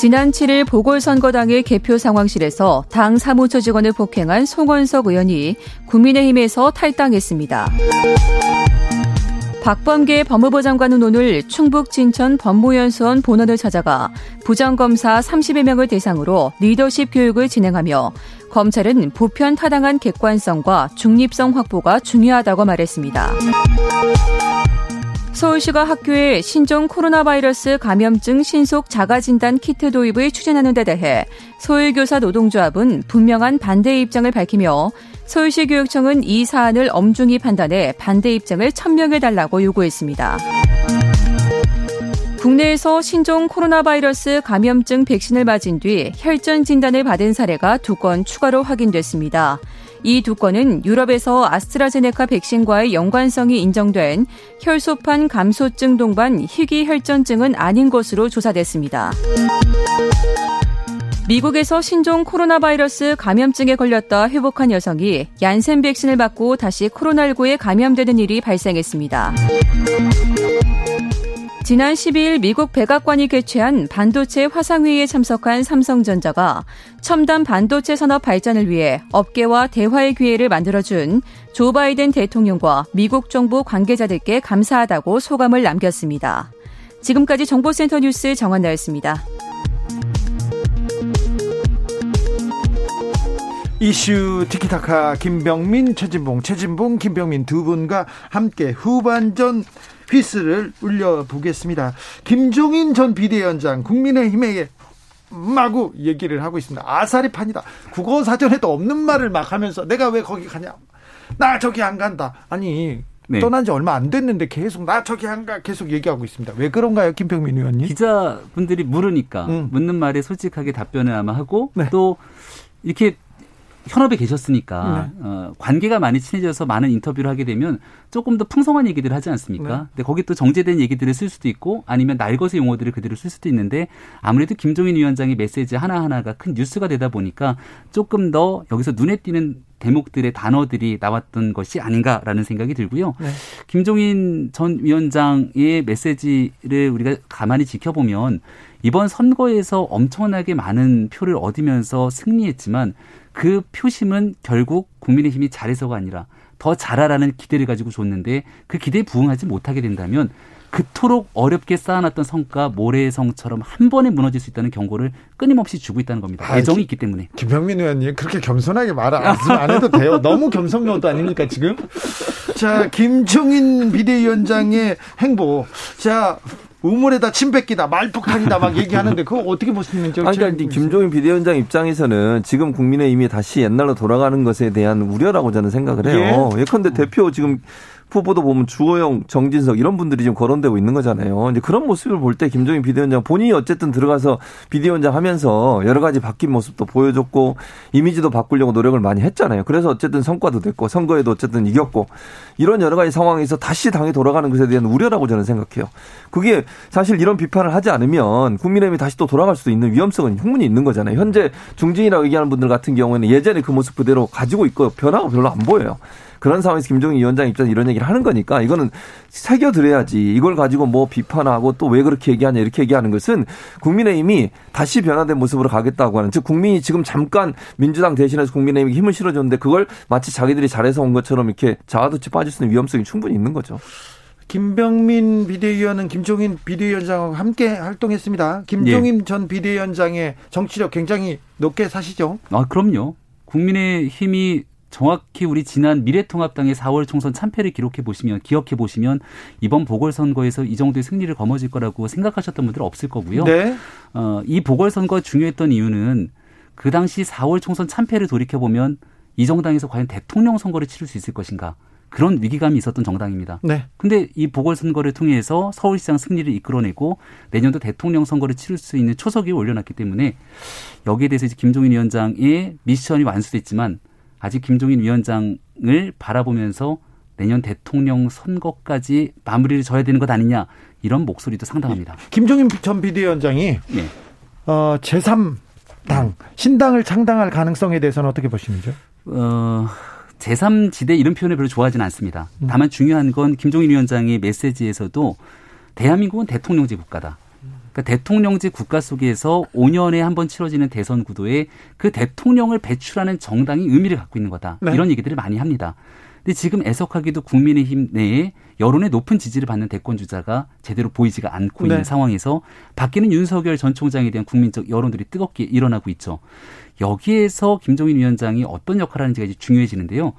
지난 7일 보궐선거당의 개표 상황실에서 당 사무처 직원을 폭행한 송원석 의원이 국민의힘에서 탈당했습니다. 박범계 법무부 장관은 오늘 충북 진천 법무연수원 본원을 찾아가 부장검사 30여 명을 대상으로 리더십 교육을 진행하며 검찰은 보편 타당한 객관성과 중립성 확보가 중요하다고 말했습니다. 서울시가 학교에 신종 코로나 바이러스 감염증 신속 자가진단 키트 도입을 추진하는 데 대해 서울교사 노동조합은 분명한 반대 입장을 밝히며 서울시 교육청은 이 사안을 엄중히 판단해 반대 입장을 천명해달라고 요구했습니다. 국내에서 신종 코로나 바이러스 감염증 백신을 맞은 뒤 혈전 진단을 받은 사례가 두 건 추가로 확인됐습니다. 이 두 건은 유럽에서 아스트라제네카 백신과의 연관성이 인정된 혈소판 감소증 동반 희귀 혈전증은 아닌 것으로 조사됐습니다. 미국에서 신종 코로나 바이러스 감염증에 걸렸다 회복한 여성이 얀센 백신을 맞고 다시 코로나19에 감염되는 일이 발생했습니다. 지난 12일 미국 백악관이 개최한 반도체 화상회의에 참석한 삼성전자가 첨단 반도체 산업 발전을 위해 업계와 대화의 기회를 만들어준 조 바이든 대통령과 미국 정부 관계자들께 감사하다고 소감을 남겼습니다. 지금까지 정보센터 뉴스 정한나였습니다. 이슈 티키타카 김병민, 최진봉, 최진봉, 김병민 두 분과 함께 후반전 휘스를 울려보겠습니다. 김종인 전 비대위원장 국민의힘에 마구 얘기를 하고 있습니다. 아사리판이다. 국어 사전에도 없는 말을 막 하면서 내가 왜 거기 가냐. 나 저기 안 간다. 아니 네. 떠난 지 얼마 안 됐는데 계속 나 저기 안가 계속 얘기하고 있습니다. 왜 그런가요, 김병민 의원님? 기자분들이 물으니까 음. 묻는 말에 솔직하게 답변을 아마 하고 네. 또 이렇게 현업에 계셨으니까 네. 어, 관계가 많이 친해져서 많은 인터뷰를 하게 되면 조금 더 풍성한 얘기들을 하지 않습니까? 네. 근데 거기 또 정제된 얘기들을 쓸 수도 있고 아니면 날것의 용어들을 그대로 쓸 수도 있는데 아무래도 김종인 위원장의 메시지 하나하나가 큰 뉴스가 되다 보니까 조금 더 여기서 눈에 띄는 대목들의 단어들이 나왔던 것이 아닌가라는 생각이 들고요. 네. 김종인 전 위원장의 메시지를 우리가 가만히 지켜보면 이번 선거에서 엄청나게 많은 표를 얻으면서 승리했지만 그 표심은 결국 국민의힘이 잘해서가 아니라 더 잘하라는 기대를 가지고 줬는데 그 기대에 부응하지 못하게 된다면 그토록 어렵게 쌓아놨던 성과 모래의 성처럼 한 번에 무너질 수 있다는 경고를 끊임없이 주고 있다는 겁니다. 아, 애정이 있기 때문에. 김병민 의원님 그렇게 겸손하게 말 안 해도 돼요. 너무 겸손요도 아닙니까 지금? 자 김종인 비대위원장의 행보. 자 우물에다 침 뱉기다, 말폭탄이다 막 얘기하는데 그거 어떻게 보시는지. 아니, 그러니까 김종인 비대위원장 입장에서는 지금 국민의힘이 다시 옛날로 돌아가는 것에 대한 우려라고 저는 생각을 해요. 예. 예컨대 대표 지금 후보도 보면 주호영, 정진석 이런 분들이 지금 거론되고 있는 거잖아요. 이제 그런 모습을 볼 때 김종인 비대위원장 본인이 어쨌든 들어가서 비대위원장 하면서 여러 가지 바뀐 모습도 보여줬고 이미지도 바꾸려고 노력을 많이 했잖아요. 그래서 어쨌든 성과도 됐고 선거에도 어쨌든 이겼고 이런 여러 가지 상황에서 다시 당이 돌아가는 것에 대한 우려라고 저는 생각해요. 그게 사실 이런 비판을 하지 않으면 국민의힘이 다시 또 돌아갈 수도 있는 위험성은 충분히 있는 거잖아요. 현재 중진이라고 얘기하는 분들 같은 경우에는 예전에 그 모습 그대로 가지고 있고 변화가 별로 안 보여요. 그런 상황에서 김종인 위원장 입장에서 이런 얘기를 하는 거니까 이거는 새겨드려야지. 이걸 가지고 뭐 비판하고 또 왜 그렇게 얘기하냐 이렇게 얘기하는 것은 국민의힘이 다시 변화된 모습으로 가겠다고 하는 즉 국민이 지금 잠깐 민주당 대신해서 국민의힘에 힘을 실어줬는데 그걸 마치 자기들이 잘해서 온 것처럼 이렇게 자아도취 빠질 수 있는 위험성이 충분히 있는 거죠. 김병민 비대위원은 김종인 비대위원장과 함께 활동했습니다. 김종인 예. 전 비대위원장의 정치력 굉장히 높게 사시죠? 아, 그럼요. 국민의 힘이 정확히 우리 지난 미래통합당의 4월 총선 참패를 기록해 보시면 기억해 보시면 이번 보궐선거에서 이 정도의 승리를 거머쥘 거라고 생각하셨던 분들 없을 거고요. 네. 어, 이 보궐선거 중요했던 이유는 그 당시 4월 총선 참패를 돌이켜 보면 이 정당에서 과연 대통령 선거를 치를 수 있을 것인가 그런 위기감이 있었던 정당입니다. 네. 근데 이 보궐선거를 통해서 서울시장 승리를 이끌어내고 내년도 대통령 선거를 치를 수 있는 초석이 올려놨기 때문에 여기에 대해서 이제 김종인 위원장의 미션이 완수됐지만 아직 김종인 위원장을 바라보면서 내년 대통령 선거까지 마무리를 져야 되는 것 아니냐 이런 목소리도 상당합니다. 김종인 전 비대위원장이 예. 어, 제3당 신당을 창당할 가능성에 대해서는 어떻게 보시는지요? 어, 제3지대 이런 표현을 별로 좋아하지는 않습니다. 음. 다만 중요한 건 김종인 위원장의 메시지에서도 대한민국은 대통령제 국가다. 그러니까 대통령제 국가 속에서 5년에 한 번 치러지는 대선 구도에 그 대통령을 배출하는 정당이 의미를 갖고 있는 거다. 네. 이런 얘기들을 많이 합니다. 근데 지금 애석하게도 국민의힘 내에 여론의 높은 지지를 받는 대권 주자가 제대로 보이지가 않고 네. 있는 상황에서 바뀌는 윤석열 전 총장에 대한 국민적 여론들이 뜨겁게 일어나고 있죠. 여기에서 김종인 위원장이 어떤 역할을 하는지가 이제 중요해지는데요.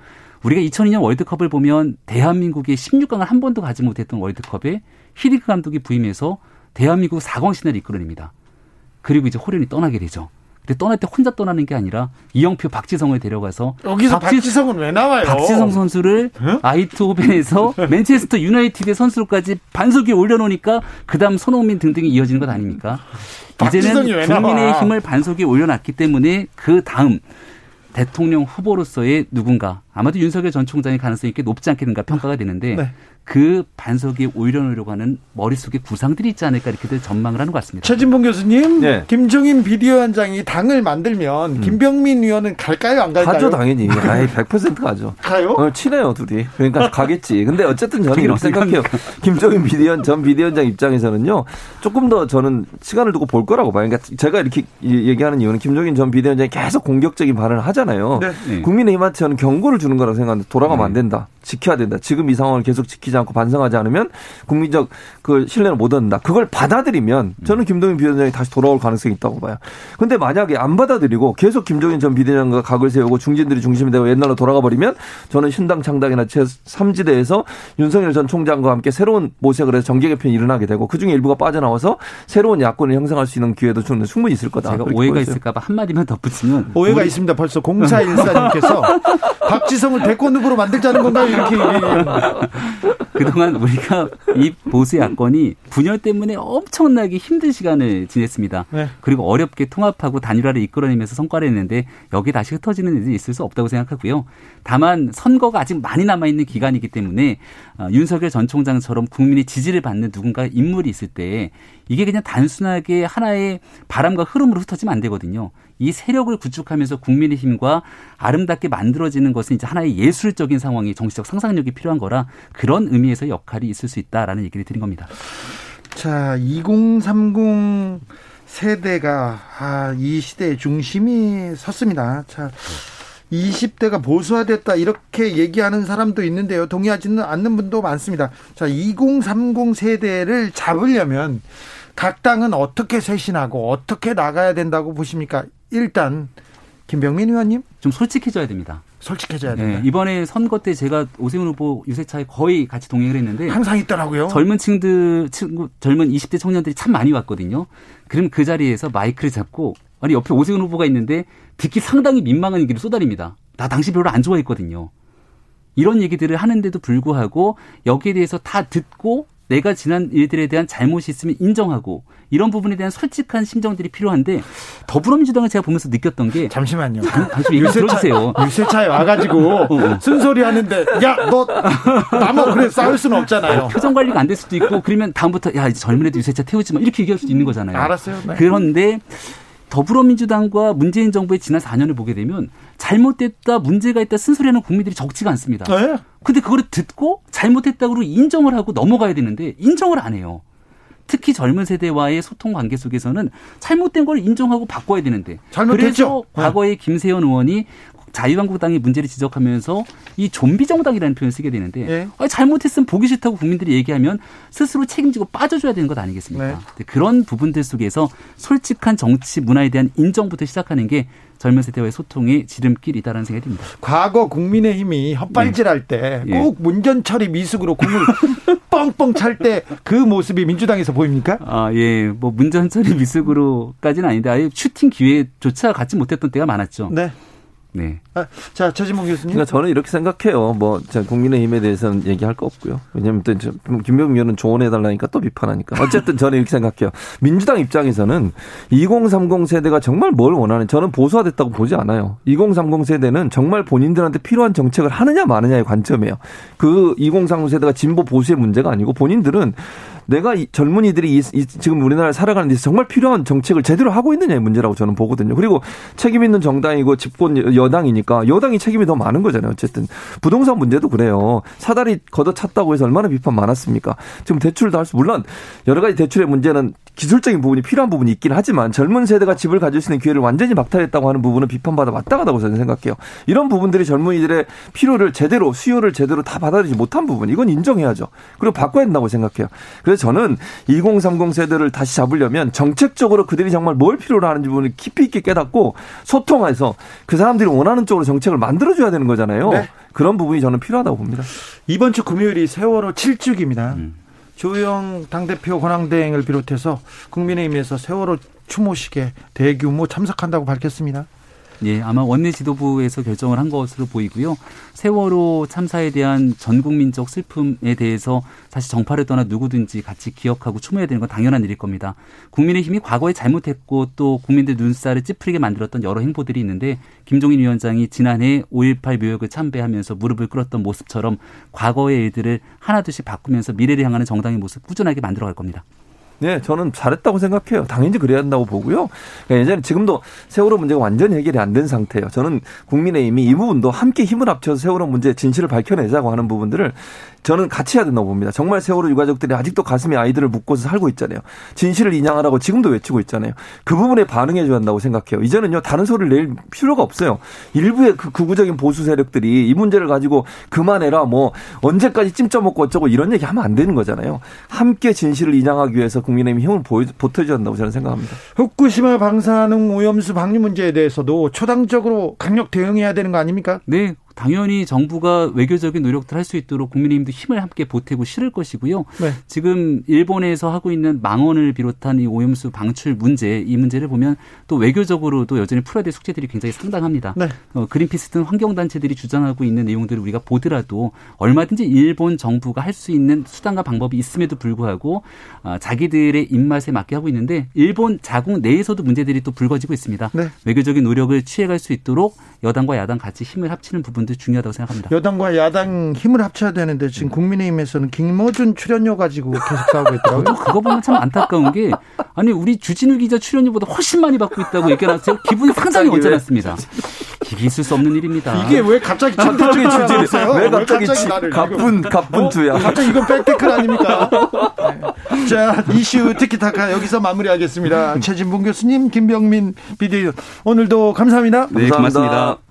우리가 2002년 월드컵을 보면 대한민국의 16강을 한 번도 가지 못했던 월드컵에 히딩크 감독이 부임해서 대한민국 4강 신화를 이끌어냅니다. 그리고 이제 호련이 떠나게 되죠. 근데 떠날 때 혼자 떠나는 게 아니라 이영표 박지성을 데려가서 여기서 박지, 성은왜 나와요? 박지성 선수를 응? 아이트호벤에서 맨체스터 유나이티드 선수로까지 반석에 올려놓으니까 그다음 손흥민 등등이 이어지는 것 아닙니까? 이제는 국민의 힘을 반석에 올려놨기 때문에 그 다음 대통령 후보로서의 누군가 아마도 윤석열 전 총장의 가능성이 꽤 높지 않겠는가 평가가 되는데 네. 그 반석에 올려놓으려고 하는 머릿속에 구상들이 있지 않을까 이렇게들 전망을 하는 것 같습니다. 최진봉 교수님, 네. 김종인 비대위원장이 당을 만들면 음. 김병민 의원은 갈까요, 안 갈까요? 가죠, 당연히. 아이, 100% 가죠. 가요? 어, 친해요, 둘이. 그러니까 가겠지. 근데 어쨌든 저는 이렇게 생각해요. 김종인 비대위원, 전 비대위원장 입장에서는요, 조금 더 저는 시간을 두고 볼 거라고 봐요. 그러니까 제가 이렇게 얘기하는 이유는 김종인 전 비대위원장이 계속 공격적인 발언을 하잖아요. 네. 네. 국민의힘한테 저는 경고를 주는 거라고 생각하는데 돌아가면 안 네. 된다. 지켜야 된다. 지금 이 상황을 계속 지키 지 않고 반성하지 않으면 국민적 그 신뢰를 못 얻는다. 그걸 받아들이면 저는 김동인 비대위원장이 다시 돌아올 가능성이 있다고 봐요. 근데 만약에 안 받아들이고 계속 김종인 전 비대위원장과 각을 세우고 중진들이 중심이 되고 옛날로 돌아가 버리면 저는 신당 창당이나 제3지대에서 윤석열 전 총장과 함께 새로운 모색을 해서 정계 개편이 일어나게 되고 그중에 일부가 빠져나와서 새로운 야권을 형성할 수 있는 기회도 저는 충분히 있을 거다. 제가 오해가 있을까 봐 한마디만 덧붙이면 오해가 있습니다. 벌써 공사일사님께서 박지성을 대권 후보로 만들자는 건가요? 이렇게 그동안 우리가 이 보수 야권이 분열 때문에 엄청나게 힘든 시간을 지냈습니다. 네. 그리고 어렵게 통합하고 단일화를 이끌어내면서 성과를 냈는데 여기 다시 흩어지는 일이 있을 수 없다고 생각하고요. 다만 선거가 아직 많이 남아 있는 기간이기 때문에 어, 윤석열 전 총장처럼 국민의 지지를 받는 누군가 인물이 있을 때 이게 그냥 단순하게 하나의 바람과 흐름으로 흩어지면 안 되거든요. 이 세력을 구축하면서 국민의힘과 아름답게 만들어지는 것은 이제 하나의 예술적인 상황이 정치적 상상력이 필요한 거라 그런 의미에서 역할이 있을 수 있다라는 얘기를 드린 겁니다. 자, 2030 세대가 아, 이 시대의 중심이 섰습니다. 자, 20대가 보수화됐다 이렇게 얘기하는 사람도 있는데요. 동의하지는 않는 분도 많습니다. 자, 2030 세대를 잡으려면 각 당은 어떻게 쇄신하고 어떻게 나가야 된다고 보십니까? 일단 김병민 의원님 좀 솔직해져야 됩니다. 솔직해져야 된다. 네, 이번에 선거 때 제가 오세훈 후보 유세차에 거의 같이 동행을 했는데 항상 있더라고요. 젊은 층들 친구 젊은 20대 청년들이 참 많이 왔거든요. 그럼 그 자리에서 마이크를 잡고 아니 옆에 오세훈 후보가 있는데 듣기 상당히 민망한 얘기를 쏟아립니다. 나 당시 별로 안 좋아했거든요. 이런 얘기들을 하는데도 불구하고 여기에 대해서 다 듣고 내가 지난 일들에 대한 잘못이 있으면 인정하고 이런 부분에 대한 솔직한 심정들이 필요한데 더불어민주당을 제가 보면서 느꼈던 게 잠시만요. 잠시 얘기 들어주세요. 유세차에 와가지고 어, 어. 쓴소리 하는데 야 너 나만 그래 싸울 수는 없잖아요. 표정 관리가 안 될 수도 있고 그러면 다음부터 야 이제 젊은 애들 유세차 태우지 마 이렇게 얘기할 수도 있는 거잖아요. 알았어요. 네. 그런데 더불어민주당과 문재인 정부의 지난 4년을 보게 되면 잘못됐다 문제가 있다 쓴소리하는 국민들이 적지가 않습니다. 네. 근데 그거를 듣고 잘못했다고 인정을 하고 넘어가야 되는데 인정을 안 해요. 특히 젊은 세대와의 소통 관계 속에서는 잘못된 걸 인정하고 바꿔야 되는데 잘못했죠. 그래서 네. 과거에 김세현 의원이 자유한국당의 문제를 지적하면서 이 좀비 정당이라는 표현을 쓰게 되는데 네. 아니, 잘못했으면 보기 싫다고 국민들이 얘기하면 스스로 책임지고 빠져줘야 되는 것 아니겠습니까? 네. 그런 부분들 속에서 솔직한 정치 문화에 대한 인정부터 시작하는 게 젊은 세대와의 소통의 지름길이다라는 생각이 듭니다. 과거 국민의힘이 헛발질할 네. 때꼭 예. 문전처리 미숙으로 국을 뻥뻥 찰 때 그 모습이 민주당에서 보입니까? 아, 예. 뭐 문전처리 미숙으로까지는 아닌데 아예 슈팅 기회조차 갖지 못했던 때가 많았죠. 네. 네. 아, 자, 최진봉 교수님. 그러니까 저는 이렇게 생각해요. 뭐, 국민의힘에 대해서는 얘기할 거 없고요. 왜냐면 또 김병민 의원은 조언해달라니까 또 비판하니까. 어쨌든 저는 이렇게 생각해요. 민주당 입장에서는 2030 세대가 정말 뭘 원하는, 저는 보수화됐다고 보지 않아요. 2030 세대는 정말 본인들한테 필요한 정책을 하느냐 마느냐의 관점이에요. 그 2030 세대가 진보 보수의 문제가 아니고 본인들은 내가 이 젊은이들이 이, 이, 지금 우리나라를 살아가는 데 정말 필요한 정책을 제대로 하고 있느냐의 문제라고 저는 보거든요. 그리고 책임 있는 정당이고 집권 여당이니까 여당이 책임이 더 많은 거잖아요. 어쨌든 부동산 문제도 그래요. 사다리 걷어찼다고 해서 얼마나 비판 많았습니까? 지금 대출도 할 수 물론 여러 가지 대출의 문제는 기술적인 부분이 필요한 부분이 있긴 하지만 젊은 세대가 집을 가질 수 있는 기회를 완전히 박탈했다고 하는 부분은 비판받아 마땅하다고 저는 생각해요. 이런 부분들이 젊은이들의 필요를 제대로 수요를 제대로 다 받아들이지 못한 부분 이건 인정해야죠. 그리고 바꿔야 된다고 생각해요. 그래서 저는 2030 세대를 다시 잡으려면 정책적으로 그들이 정말 뭘 필요로 하는지 부분을 깊이 있게 깨닫고 소통해서 그 사람들이 원하는 쪽으로 정책을 만들어줘야 되는 거잖아요. 네. 그런 부분이 저는 필요하다고 봅니다. 이번 주 금요일이 세월호 7주기입니다. 음. 조영 당대표 권한대행을 비롯해서 국민의힘에서 세월호 추모식에 대규모 참석한다고 밝혔습니다. 예, 아마 원내 지도부에서 결정을 한 것으로 보이고요. 세월호 참사에 대한 전 국민적 슬픔에 대해서 다시 정파를 떠나 누구든지 같이 기억하고 추모해야 되는 건 당연한 일일 겁니다. 국민의힘이 과거에 잘못했고 또 국민들 눈살을 찌푸리게 만들었던 여러 행보들이 있는데 김종인 위원장이 지난해 5.18 묘역을 참배하면서 무릎을 꿇었던 모습처럼 과거의 일들을 하나둘씩 바꾸면서 미래를 향하는 정당의 모습 꾸준하게 만들어갈 겁니다. 네, 저는 잘했다고 생각해요. 당연히 그래야 한다고 보고요. 그러니까 예전에 지금도 세월호 문제가 완전히 해결이 안 된 상태예요. 저는 국민의힘이 이 부분도 함께 힘을 합쳐서 세월호 문제 진실을 밝혀내자고 하는 부분들을 저는 같이 해야 된다고 봅니다. 정말 세월호 유가족들이 아직도 가슴에 아이들을 묻고서 살고 있잖아요. 진실을 인양하라고 지금도 외치고 있잖아요. 그 부분에 반응해 줘야 한다고 생각해요. 이제는요 다른 소리를 낼 필요가 없어요. 일부의 그 극우적인 보수 세력들이 이 문제를 가지고 그만해라 뭐 언제까지 찜쪄 먹고 어쩌고 이런 얘기 하면 안 되는 거잖아요. 함께 진실을 인양하기 위해서 국민의힘 힘을 보태줘야 한다고 저는 생각합니다. 후쿠시마 방사능 오염수 방류 문제에 대해서도 초당적으로 강력 대응해야 되는 거 아닙니까? 네, 당연히 정부가 외교적인 노력들 할 수 있도록 국민의힘도 힘을 함께 보태고 실을 것이고요. 네. 지금 일본에서 하고 있는 망원을 비롯한 이 오염수 방출 문제, 이 문제를 보면 또 외교적으로도 여전히 풀어야 될 숙제들이 굉장히 상당합니다. 네. 어, 그린피스 등 환경단체들이 주장하고 있는 내용들을 우리가 보더라도 얼마든지 일본 정부가 할 수 있는 수단과 방법이 있음에도 불구하고 어, 자기들의 입맛에 맞게 하고 있는데 일본 자국 내에서도 문제들이 또 불거지고 있습니다. 네. 외교적인 노력을 취해갈 수 있도록 여당과 야당 같이 힘을 합치는 부분 부분도 중요하다고 생각합니다. 여당과 야당 힘을 합쳐야 되는데 지금 국민의힘에서는 김모준 출연료 가지고 계속 싸우고 있더라고요. 그거 보면 참 안타까운 게 아니 우리 주진우 기자 출연료보다 훨씬 많이 받고 있다고 얘기해서 기분이 상당히 언짢았습니다. 이게 있을 수 없는 일입니다. 이게 왜 갑자기 갑자기 주진우 왜 갑자기 가쁜 가쁜 주야. 갑자기 이건 백테클 아닙니까? 네. 자 이슈 티키타카 여기서 마무리하겠습니다. 최진봉 교수님, 김병민 비디오 오늘도 감사합니다. 네, 감사합니다.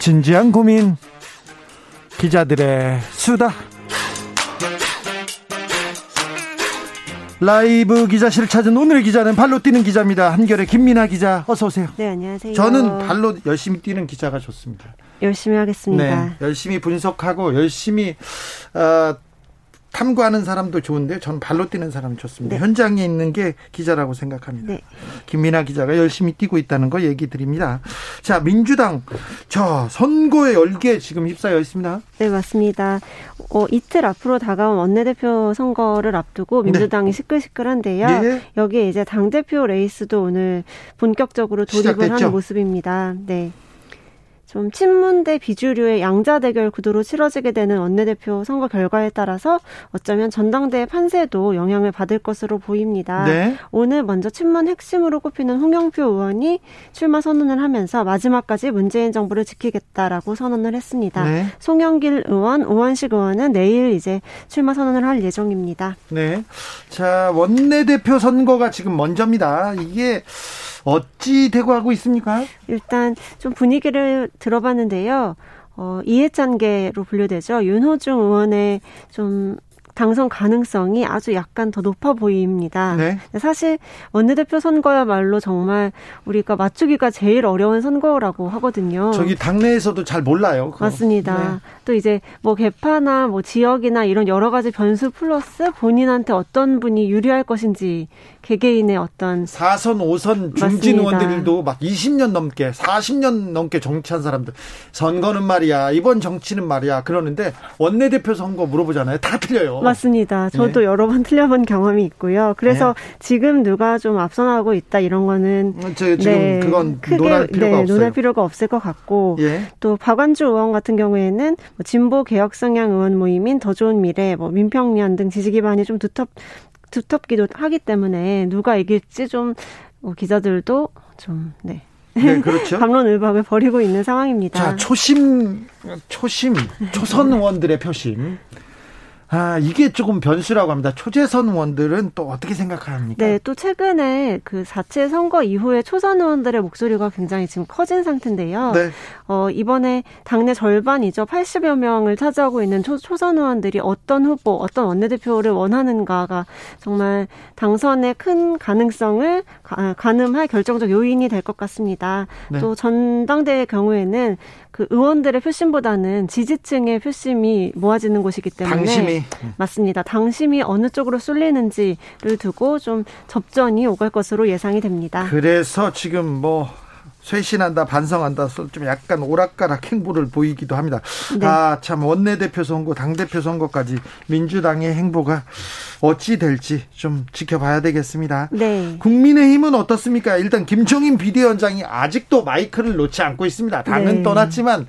진지한 고민. 기자들의 수다. 라이브 기자실을 찾은 오늘의 기자는 발로 뛰는 기자입니다. 한결의 김민아 기자, 어서 오세요. 네, 안녕하세요. 저는 발로 열심히 뛰는 기자가 좋습니다. 열심히 하겠습니다. 네, 열심히 분석하고 열심히 어, 탐구하는 사람도 좋은데 저는 발로 뛰는 사람 좋습니다. 네. 현장에 있는 게 기자라고 생각합니다. 네. 김민아 기자가 열심히 뛰고 있다는 거 얘기 드립니다. 자, 민주당 저 선거의 열기에 지금 휩싸여 있습니다. 네, 맞습니다. 어, 이틀 앞으로 다가온 원내대표 선거를 앞두고 네. 민주당이 네. 시끌시끌한데요. 네. 여기에 이제 당대표 레이스도 오늘 본격적으로 돌입을 시작됐죠? 하는 모습입니다. 네. 좀 친문 대 비주류의 양자 대결 구도로 치러지게 되는 원내대표 선거 결과에 따라서 어쩌면 전당대회 판세도 영향을 받을 것으로 보입니다. 네. 오늘 먼저 친문 핵심으로 꼽히는 홍영표 의원이 출마 선언을 하면서 마지막까지 문재인 정부를 지키겠다라고 선언을 했습니다. 네. 송영길 의원, 오원식 의원은 내일 이제 출마 선언을 할 예정입니다. 네. 자, 원내대표 선거가 지금 먼저입니다. 이게 어찌 되고 하고 있습니까? 일단 좀 분위기를 들어봤는데요. 어, 이해찬계로 분류되죠. 윤호중 의원의 좀 당선 가능성이 아주 약간 더 높아 보입니다. 네. 사실 원내대표 선거야말로 정말 우리가 맞추기가 제일 어려운 선거라고 하거든요. 저기 당내에서도 잘 몰라요. 그거. 맞습니다. 네. 또 이제 뭐 개파나 뭐 지역이나 이런 여러 가지 변수 플러스 본인한테 어떤 분이 유리할 것인지 개개인의 어떤 4선, 5선 중진 의원들도 막 20년 넘게 40년 넘게 정치한 사람들 선거는 말이야 이번 정치는 말이야 그러는데 원내대표 선거 물어보잖아요 다 틀려요. 맞습니다. 저도 네. 여러 번 틀려본 경험이 있고요. 그래서 네. 지금 누가 좀 앞서나가고 있다 이런 거는 어, 저 지금 네, 그건 크게 논할 필요가 네, 없어요. 논할 필요가 없을 것 같고 예. 또 박완주 의원 같은 경우에는 뭐 진보 개혁 성향 의원 모임인 더 좋은 미래, 뭐 민평련 등 지지 기반이 좀 두텁 두텁기도 하기 때문에 누가 이길지 좀 뭐 기자들도 좀 네. 네, 그렇죠. 감론을박을 벌이고 있는 상황입니다. 자, 초심, 초심, 초선 의원들의 표심. 아, 이게 조금 변수라고 합니다. 초재선 의원들은 또 어떻게 생각합니까? 네, 또 최근에 그 자체 선거 이후에 초선 의원들의 목소리가 굉장히 지금 커진 상태인데요. 네. 어, 이번에 당내 절반이죠. 80여 명을 차지하고 있는 초, 초선 의원들이 어떤 후보, 어떤 원내대표를 원하는가가 정말 당선의 큰 가능성을 가, 가늠할 결정적 요인이 될 것 같습니다. 네. 또 전당대회 경우에는 그 의원들의 표심보다는 지지층의 표심이 모아지는 곳이기 때문에 당심이 맞습니다. 당심이 어느 쪽으로 쏠리는지를 두고 좀 접전이 오갈 것으로 예상이 됩니다. 그래서 지금 뭐 쇄신한다, 반성한다, 좀 약간 오락가락 행보를 보이기도 합니다. 네. 아, 참, 원내대표 선거, 당대표 선거까지 민주당의 행보가 어찌 될지 좀 지켜봐야 되겠습니다. 네. 국민의힘은 어떻습니까? 일단 김종인 비대위원장이 아직도 마이크를 놓지 않고 있습니다. 당은 네. 떠났지만,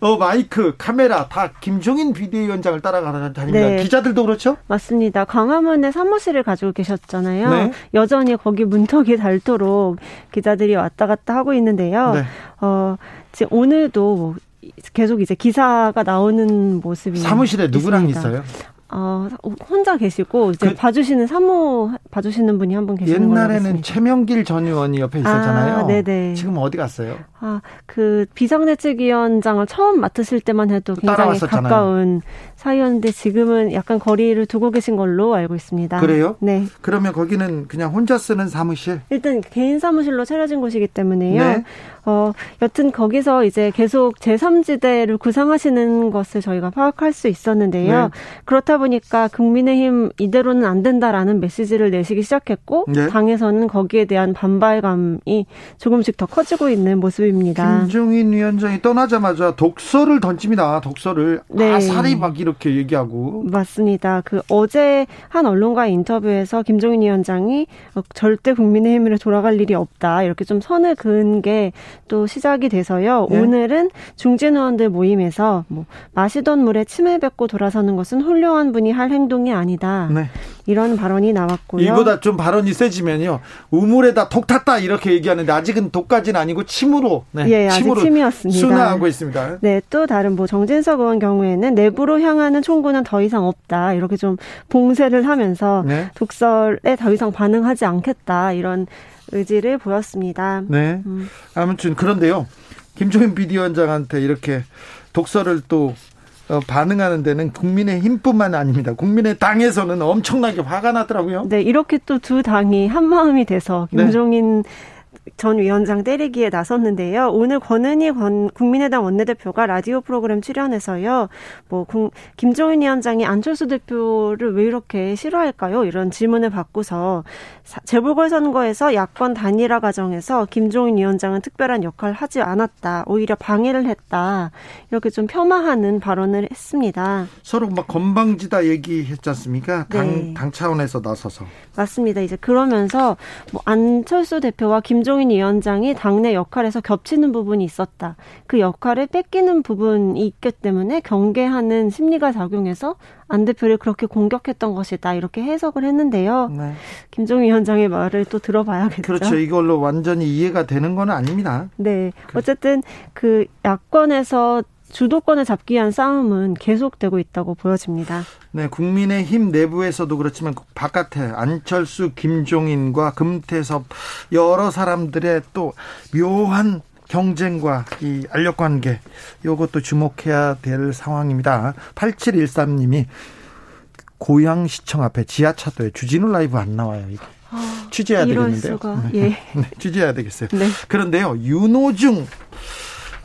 어, 마이크, 카메라 다 김종인 비대위원장을 따라가다닙니다. 네. 기자들도 그렇죠? 맞습니다. 광화문에 사무실을 가지고 계셨잖아요. 네. 여전히 거기 문턱이 닳도록 기자들이 왔다 갔다 하고 있는데요. 네. 어, 지금 오늘도 뭐 계속 이제 기사가 나오는 모습이 사무실에 누구랑 있습니다. 있어요? 어, 혼자 계시고 이제 그, 봐주시는 사무 봐주시는 분이 한 분 계시는 거예요. 옛날에는 최명길 전 의원이 옆에 있었잖아요. 아, 네네. 지금 어디 갔어요? 아, 그 비상대책위원장을 처음 맡으실 때만 해도 굉장히 따라왔었잖아요. 가까운 사이였는데 지금은 약간 거리를 두고 계신 걸로 알고 있습니다. 그래요? 네. 그러면 거기는 그냥 혼자 쓰는 사무실? 일단 개인 사무실로 차려진 곳이기 때문에요. 네. 어, 여튼 거기서 이제 계속 제3지대를 구상하시는 것을 저희가 파악할 수 있었는데요. 네. 그렇다 보니까 국민의힘 이대로는 안 된다라는 메시지를 내시기 시작했고 네. 당에서는 거기에 대한 반발감이 조금씩 더 커지고 있는 모습입니다. 김종인 위원장이 떠나자마자 독서를 던집니다. 독서를 네. 아사리 막 이렇게 얘기하고 맞습니다. 그 어제 한 언론과의 인터뷰에서 김종인 위원장이 절대 국민의힘으로 돌아갈 일이 없다 이렇게 좀 선을 그은 게 또 시작이 돼서요. 네. 오늘은 중진 의원들 모임에서 뭐 마시던 물에 침을 뱉고 돌아서는 것은 훌륭한 분이 할 행동이 아니다. 네. 이런 발언이 나왔고요. 이보다 좀 발언이 세지면요. 우물에다 독 탔다 이렇게 얘기하는데 아직은 독까지는 아니고 침으로 네, 예, 침으로 침이었습니다. 순화하고 있습니다. 네, 또 다른 뭐 정진석 의원 경우에는 내부로 향하는 총구는 더 이상 없다. 이렇게 좀 봉쇄를 하면서 네. 독설에 더 이상 반응하지 않겠다. 이런 의지를 보였습니다. 네. 음. 아무튼 그런데요. 김종인 비대위원장한테 이렇게 독서를 또 어, 반응하는 데는 국민의 힘뿐만 아닙니다. 국민의 당에서는 엄청나게 화가 나더라고요. 네, 이렇게 또 두 당이 한 마음이 돼서 네. 김종인 네. 전 위원장 때리기에 나섰는데요. 오늘 권은희 국민의당 원내대표가 라디오 프로그램 출연해서요. 뭐 김종인 위원장이 안철수 대표를 왜 이렇게 싫어할까요? 이런 질문을 받고서 재보궐선거에서 야권 단일화 과정에서 김종인 위원장은 특별한 역할을 하지 않았다. 오히려 방해를 했다. 이렇게 좀 폄하하는 발언을 했습니다. 서로 막 건방지다 얘기했지 않습니까? 당, 네. 당 차원에서 나서서. 맞습니다. 이제 그러면서 뭐 안철수 대표와 김종인 위원장이 당내 역할에서 겹치는 부분이 있었다. 그 역할을 뺏기는 부분이 있기 때문에 경계하는 심리가 작용해서 안 대표를 그렇게 공격했던 것이다. 이렇게 해석을 했는데요. 네. 김종인 위원장의 말을 또 들어봐야겠죠. 그렇죠. 이걸로 완전히 이해가 되는 건 아닙니다. 네. 어쨌든 그 야권에서 주도권을 잡기 위한 싸움은 계속되고 있다고 보여집니다. 네, 국민의힘 내부에서도 그렇지만 바깥에 안철수, 김종인과 금태섭 여러 사람들의 또 묘한 경쟁과 이 알력 관계 이것도 주목해야 될 상황입니다. 8713님이 고양시청 앞에 지하차도에 주진우 라이브 안 나와요. 이게. 아, 취재해야 되겠는데요. 네. 예. 네, 취재해야 되겠어요. 네. 그런데요, 윤호중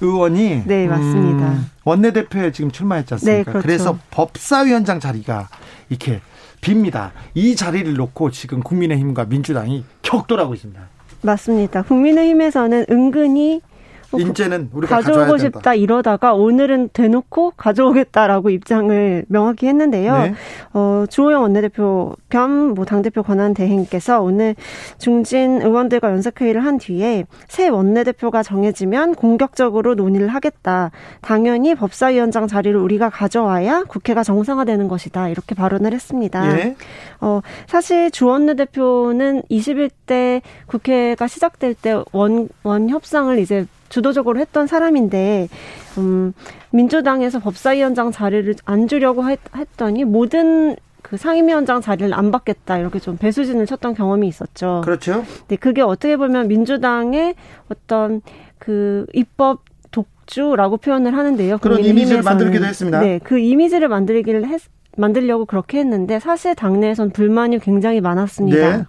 의원이 네 맞습니다. 음, 원내대표에 지금 출마했지 않습니까? 네, 그렇죠. 그래서 법사위원장 자리가 이렇게 빕니다. 이 자리를 놓고 지금 국민의힘과 민주당이 격돌하고 있습니다. 맞습니다. 국민의힘에서는 은근히 뭐 인제는 우리가 가져오고 싶다 이러다가 오늘은 대놓고 가져오겠다라고 입장을 명확히 했는데요. 네. 어, 주호영 원내대표 겸 뭐 당대표 권한 대행께서 오늘 중진 의원들과 연석회의를 한 뒤에 새 원내대표가 정해지면 공격적으로 논의를 하겠다. 당연히 법사위원장 자리를 우리가 가져와야 국회가 정상화되는 것이다. 이렇게 발언을 했습니다. 네. 어, 사실 주 원내대표는 21대 국회가 시작될 때 원, 원 협상을 이제 주도적으로 했던 사람인데 음, 민주당에서 법사위원장 자리를 안 주려고 했, 더니 모든 그 상임위원장 자리를 안 받겠다 이렇게 좀 배수진을 쳤던 경험이 있었죠. 그렇죠. 네, 그게 어떻게 보면 민주당의 어떤 그 입법 독주라고 표현을 하는데요. 그런 이미지를 만들기도 했습니다. 네, 그 이미지를 만들기를 했, 만들려고 그렇게 했는데 사실 당내에선 불만이 굉장히 많았습니다. 네.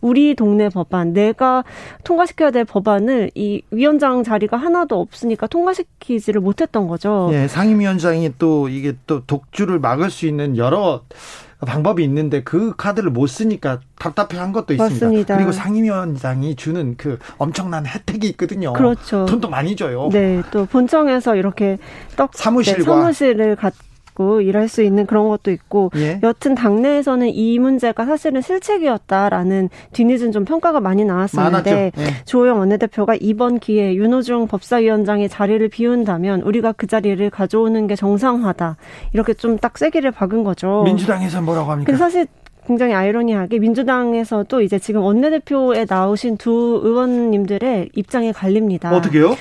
우리 동네 법안, 내가 통과시켜야 될 법안을 이 위원장 자리가 하나도 없으니까 통과시키지를 못했던 거죠. 예, 상임위원장이 또 이게 또 독주를 막을 수 있는 여러 방법이 있는데 그 카드를 못 쓰니까 답답해한 것도 있습니다. 맞습니다. 그리고 상임위원장이 주는 그 엄청난 혜택이 있거든요. 그렇죠. 돈도 많이 줘요. 네, 또 본청에서 이렇게 떡 사무실과 네, 사무실을 갖 있고 일할 수 있는 그런 것도 있고 예. 여튼 당내에서는 이 문제가 사실은 실책이었다라는 뒤늦은 좀 평가가 많이 나왔었는데 예. 조호영 원내대표가 이번 기회에 윤호중 법사위원장의 자리를 비운다면 우리가 그 자리를 가져오는 게 정상화다 이렇게 좀 딱 세기를 박은 거죠. 민주당에서 뭐라고 합니까? 사실 굉장히 아이러니하게 민주당에서도 이제 지금 원내대표에 나오신 두 의원님들의 입장이 갈립니다. 어떻게요?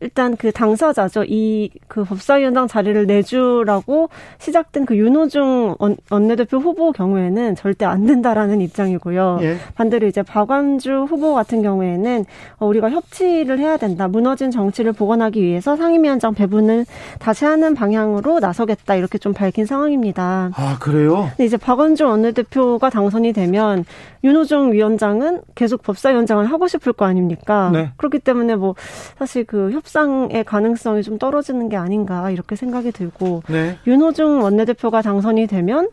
일단 그 당사자죠. 이 그 법사위원장 자리를 내주라고 시작된 그 윤호중 원내대표 후보 경우에는 절대 안 된다라는 입장이고요. 예. 반대로 이제 박완주 후보 같은 경우에는 어, 우리가 협치를 해야 된다. 무너진 정치를 복원하기 위해서 상임위원장 배분을 다시 하는 방향으로 나서겠다. 이렇게 좀 밝힌 상황입니다. 아 그래요? 근데 이제 박완주 원내대표가 당선이 되면 윤호중 위원장은 계속 법사위원장을 하고 싶을 거 아닙니까? 네. 그렇기 때문에 뭐 사실 그 협 협상의 가능성이 좀 떨어지는 게 아닌가 이렇게 생각이 들고 네. 윤호중 원내대표가 당선이 되면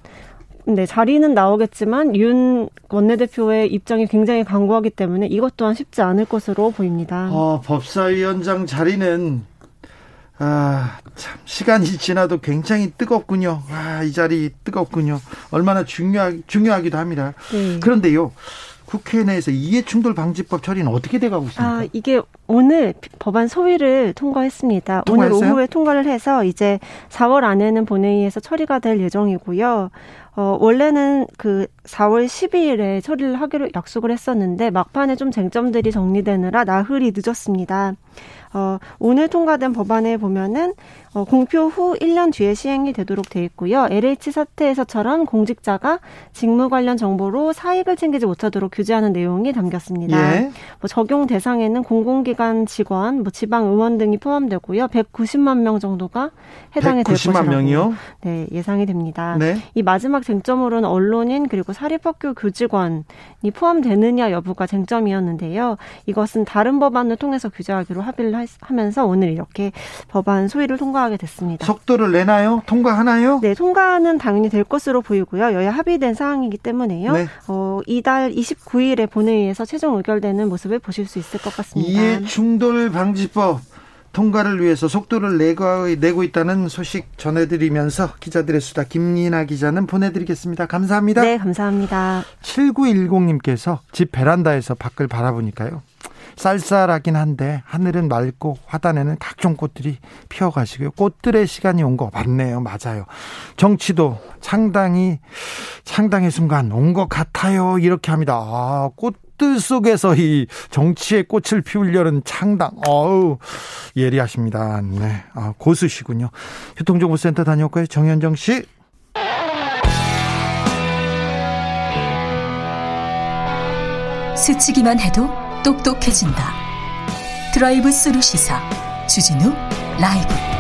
네, 자리는 나오겠지만 윤 원내대표의 입장이 굉장히 강고하기 때문에 이것 또한 쉽지 않을 것으로 보입니다. 어, 법사위원장 자리는 아, 참 시간이 지나도 굉장히 뜨겁군요. 아, 이 자리 뜨겁군요. 얼마나 중요하, 중요하기도 합니다. 네. 그런데요. 국회 내에서 이해충돌 방지법 처리는 어떻게 돼가고 있습니까? 아, 이게 오늘 법안 소위를 통과했습니다. 통과했어요? 오늘 오후에 통과를 해서 이제 4월 안에는 본회의에서 처리가 될 예정이고요. 어, 원래는 그 4월 12일에 처리를 하기로 약속을 했었는데 막판에 좀 쟁점들이 정리되느라 나흘이 늦었습니다. 어, 오늘 통과된 법안에 보면은 어, 공표 후 1년 뒤에 시행이 되도록 돼 있고요. LH 사태에서처럼 공직자가 직무 관련 정보로 사익을 챙기지 못하도록 규제하는 내용이 담겼습니다. 예. 뭐 적용 대상에는 공공기관 직원, 뭐 지방 의원 등이 포함되고요. 190만 명 정도가 해당이 될 것이라고 명이요? 네, 예상이 됩니다. 네. 이 마지막 쟁점으로는 언론인 그리고 사립학교 교직원이 포함되느냐 여부가 쟁점이었는데요. 이것은 다른 법안을 통해서 규제하기로 합의를 하면서 오늘 이렇게 법안 소위를 통과 통과하게 됐습니다. 속도를 내나요? 통과하나요? 네, 통과는 당연히 될 것으로 보이고요. 여야 합의된 사항이기 때문에요. 네. 어, 이달 29일에 본회의에서 최종 의결되는 모습을 보실 수 있을 것 같습니다. 이해 충돌 방지법 통과를 위해서 속도를 내고, 있다는 소식 전해드리면서 기자들의 수다 김리나 기자는 보내드리겠습니다. 감사합니다. 네, 감사합니다. 7910님께서 집 베란다에서 밖을 바라보니까요. 쌀쌀하긴 한데 하늘은 맑고 화단에는 각종 꽃들이 피어가시고요. 꽃들의 시간이 온 거 맞네요. 맞아요. 정치도 상당히 상당의 순간 온 것 같아요. 이렇게 합니다. 아, 꽃 꽃들 속에서 이 정치의 꽃을 피우려는 창당. 어우, 예리하십니다. 네. 아, 고수시군요. 교통정보센터 다녀올까요? 정현정 씨. 스치기만 해도 똑똑해진다. 드라이브 스루 시사 주진우 라이브.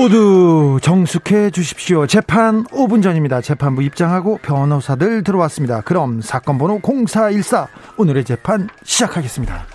모두 정숙해 주십시오. 재판 5분 전입니다. 재판부 입장하고 변호사들 들어왔습니다. 그럼 사건 번호 0414 오늘의 재판 시작하겠습니다.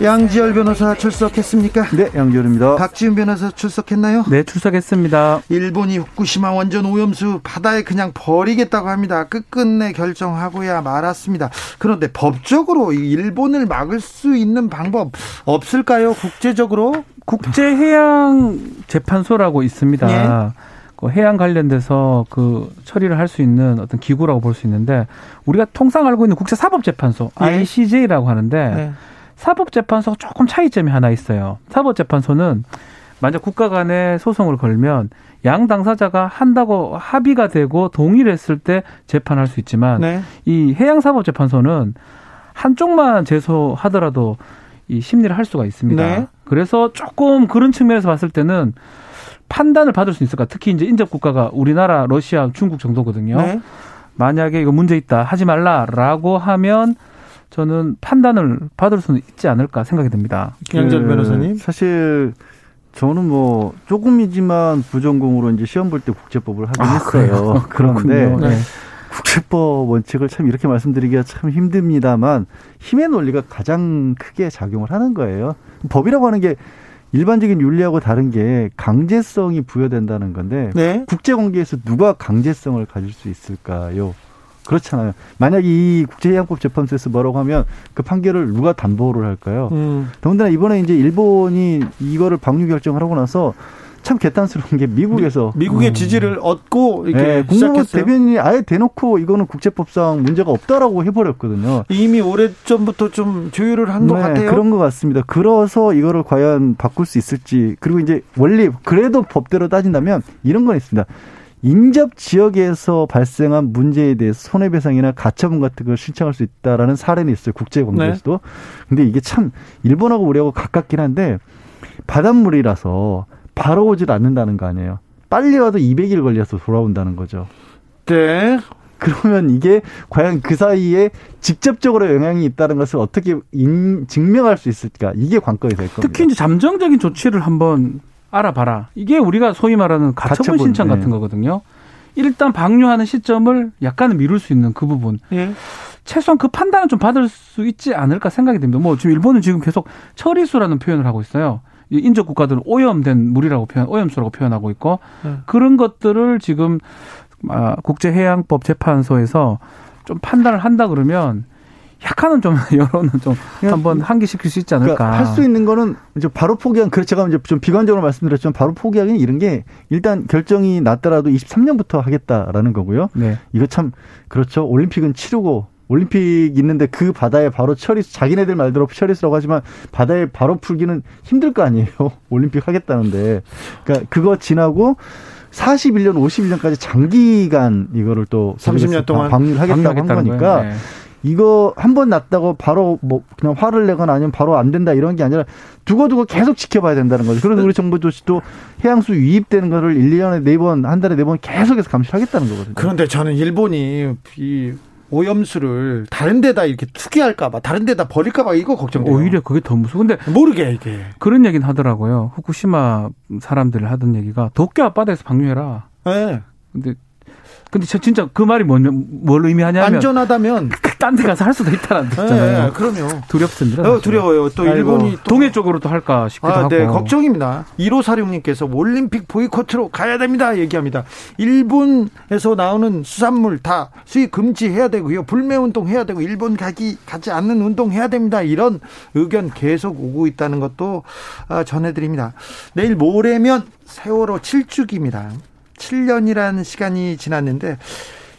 양지열 변호사 출석했습니까? 네, 양지열입니다. 박지훈 변호사 출석했나요? 네, 출석했습니다. 일본이 후쿠시마 원전 오염수 바다에 그냥 버리겠다고 합니다. 끝끝내 결정하고야 말았습니다. 그런데 법적으로 일본을 막을 수 있는 방법 없을까요? 국제적으로? 국제해양재판소라고 있습니다. 예. 그 해양 관련돼서 그 처리를 할 수 있는 어떤 기구라고 볼 수 있는데 우리가 통상 알고 있는 국제사법재판소 예. ICJ라고 하는데 예. 사법재판소가 조금 차이점이 하나 있어요. 사법재판소는 만약 국가 간에 소송을 걸면 양 당사자가 한다고 합의가 되고 동의를 했을 때 재판할 수 있지만 네. 이 해양사법재판소는 한쪽만 제소하더라도 이 심리를 할 수가 있습니다. 네. 그래서 조금 그런 측면에서 봤을 때는 판단을 받을 수 있을까? 특히 이제 인접 국가가 우리나라, 러시아, 중국 정도거든요. 네. 만약에 이거 문제 있다 하지 말라라고 하면 저는 판단을 받을 수는 있지 않을까 생각이 듭니다. 김영전 그 변호사님. 사실 저는 뭐 조금이지만 부전공으로 이제 시험 볼 때 국제법을 하긴 아, 했어요. 그런데 네. 국제법 원칙을 참 이렇게 말씀드리기가 참 힘듭니다만 힘의 논리가 가장 크게 작용을 하는 거예요. 법이라고 하는 게 일반적인 윤리하고 다른 게 강제성이 부여된다는 건데 네. 국제 관계에서 누가 강제성을 가질 수 있을까요? 그렇잖아요. 만약 이 국제해양법 재판소에서 뭐라고 하면 그 판결을 누가 담보를 할까요? 음. 더군다나 이번에 이제 일본이 이거를 방류 결정을 하고 나서 참 개탄스러운 게 미국에서 미, 국의 음. 지지를 얻고 이렇게 네, 국무부 대변인이 아예 대놓고 이거는 국제법상 문제가 없다라고 해버렸거든요. 이미 오래 전부터 좀 조율을 한것 네, 같아요. 그런 것 같습니다. 그래서 이거를 과연 바꿀 수 있을지 그리고 이제 원리 그래도 법대로 따진다면 이런 건 있습니다. 인접 지역에서 발생한 문제에 대해서 손해배상이나 가처분 같은 걸 신청할 수 있다라는 사례는 있어요. 국제공조에서도. 네. 근데 이게 참 일본하고 우리하고 가깝긴 한데 바닷물이라서 바로 오질 않는다는 거 아니에요. 빨리 와도 200일 걸려서 돌아온다는 거죠. 네. 그러면 이게 과연 그 사이에 직접적으로 영향이 있다는 것을 어떻게 인, 증명할 수 있을까? 이게 관건이 될 겁니다. 특히 이제 잠정적인 조치를 한번 알아봐라. 이게 우리가 소위 말하는 가처분, 신청 같은 네. 거거든요. 일단 방류하는 시점을 약간은 미룰 수 있는 그 부분. 예. 최소한 그 판단은 좀 받을 수 있지 않을까 생각이 됩니다. 뭐 지금 일본은 지금 계속 처리수라는 표현을 하고 있어요. 인접 국가들은 오염된 물이라고 표현, 오염수라고 표현하고 있고 네. 그런 것들을 지금 아, 국제해양법 재판소에서 좀 판단을 한다 그러면 약간은 좀 여론은 좀 한번 한기시킬 수 있지 않을까. 그러니까 할수 있는 거는 이제 바로 포기한 그렇죠. 제가 이제 좀 비관적으로 말씀드렸지만 바로 포기하기는 이런 게 일단 결정이 났더라도 23년부터 하겠다라는 거고요. 네. 이거 참 그렇죠. 올림픽은 치르고 올림픽 있는데 그 바다에 바로 처리 자기네들 말대로 처리수라고 하지만 바다에 바로 풀기는 힘들 거 아니에요. 올림픽 하겠다는데. 그러니까 그거 지나고 41년, 51년까지 장기간 이거를 또 30년 동안 방류를 하겠다고 한 거니까 네. 이거 한 번 났다고 바로 뭐 그냥 화를 내거나 아니면 바로 안 된다 이런 게 아니라 두고두고 계속 지켜봐야 된다는 거죠. 그래서 우리 정부 조치도 해양수 유입되는 거를 1, 년에 4번, 한 달에 4번 계속해서 감시를 하겠다는 거거든요. 그런데 저는 일본이 이 오염수를 다른 데다 이렇게 투기할까봐 다른 데다 버릴까봐 이거 걱정돼요. 오히려 그게 더 무서워. 근데 모르게 이게 그런 얘기는 하더라고요. 후쿠시마 사람들 하던 얘기가 도쿄 앞바다에서 방류해라. 네. 근데 근데 저 진짜 그 말이 뭐냐면 뭘 의미하냐면 안전하다면 딴 데 가서 할 수도 있다는 뜻잖아요. 네, 그럼요. 두렵습니다. 어, 두려워요. 또 일본이 또 동해 쪽으로 또 할까 싶기도 아, 하고. 네, 걱정입니다. 1546님께서 올림픽 보이콧으로 가야 됩니다. 얘기합니다. 일본에서 나오는 수산물 다 수입 금지해야 되고요. 불매 운동 해야 되고 일본 가기 가지 않는 운동 해야 됩니다. 이런 의견 계속 오고 있다는 것도 아, 전해드립니다. 내일 모레면 세월호 7주기입니다. 7년이라는 시간이 지났는데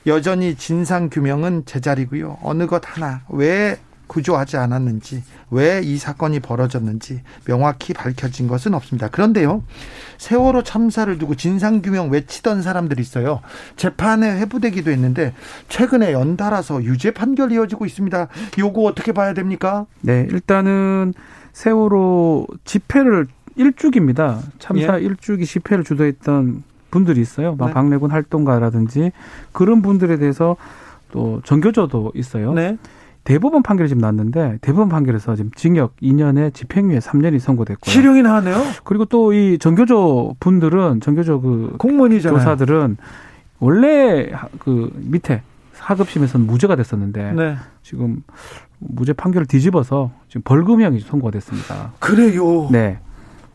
여전히 진상 규명은 제자리고요. 어느 것 하나 왜 구조하지 않았는지 왜 이 사건이 벌어졌는지 명확히 밝혀진 것은 없습니다. 그런데요. 세월호 참사를 두고 진상 규명 외치던 사람들이 있어요. 재판에 회부되기도 했는데 최근에 연달아서 유죄 판결이 이어지고 있습니다. 요거 어떻게 봐야 됩니까? 네, 일단은 세월호 집회를 일주기입니다. 참사 예. 일주기 집회를 주도했던 분들이 있어요. 막 네. 박래군 활동가라든지 그런 분들에 대해서 또 전교조도 있어요. 네. 대법원 판결이 지금 났는데 대법원 판결에서 지금 징역 2년에 집행유예 3년이 선고됐고요. 실형이 나왔네요. 그리고 또 이 전교조 분들은 전교조 그 공무원이잖아요. 교사들은 원래 그 밑에 하급심에서는 무죄가 됐었는데 네. 지금 무죄 판결을 뒤집어서 지금 벌금형이 선고가 됐습니다. 그래요. 네.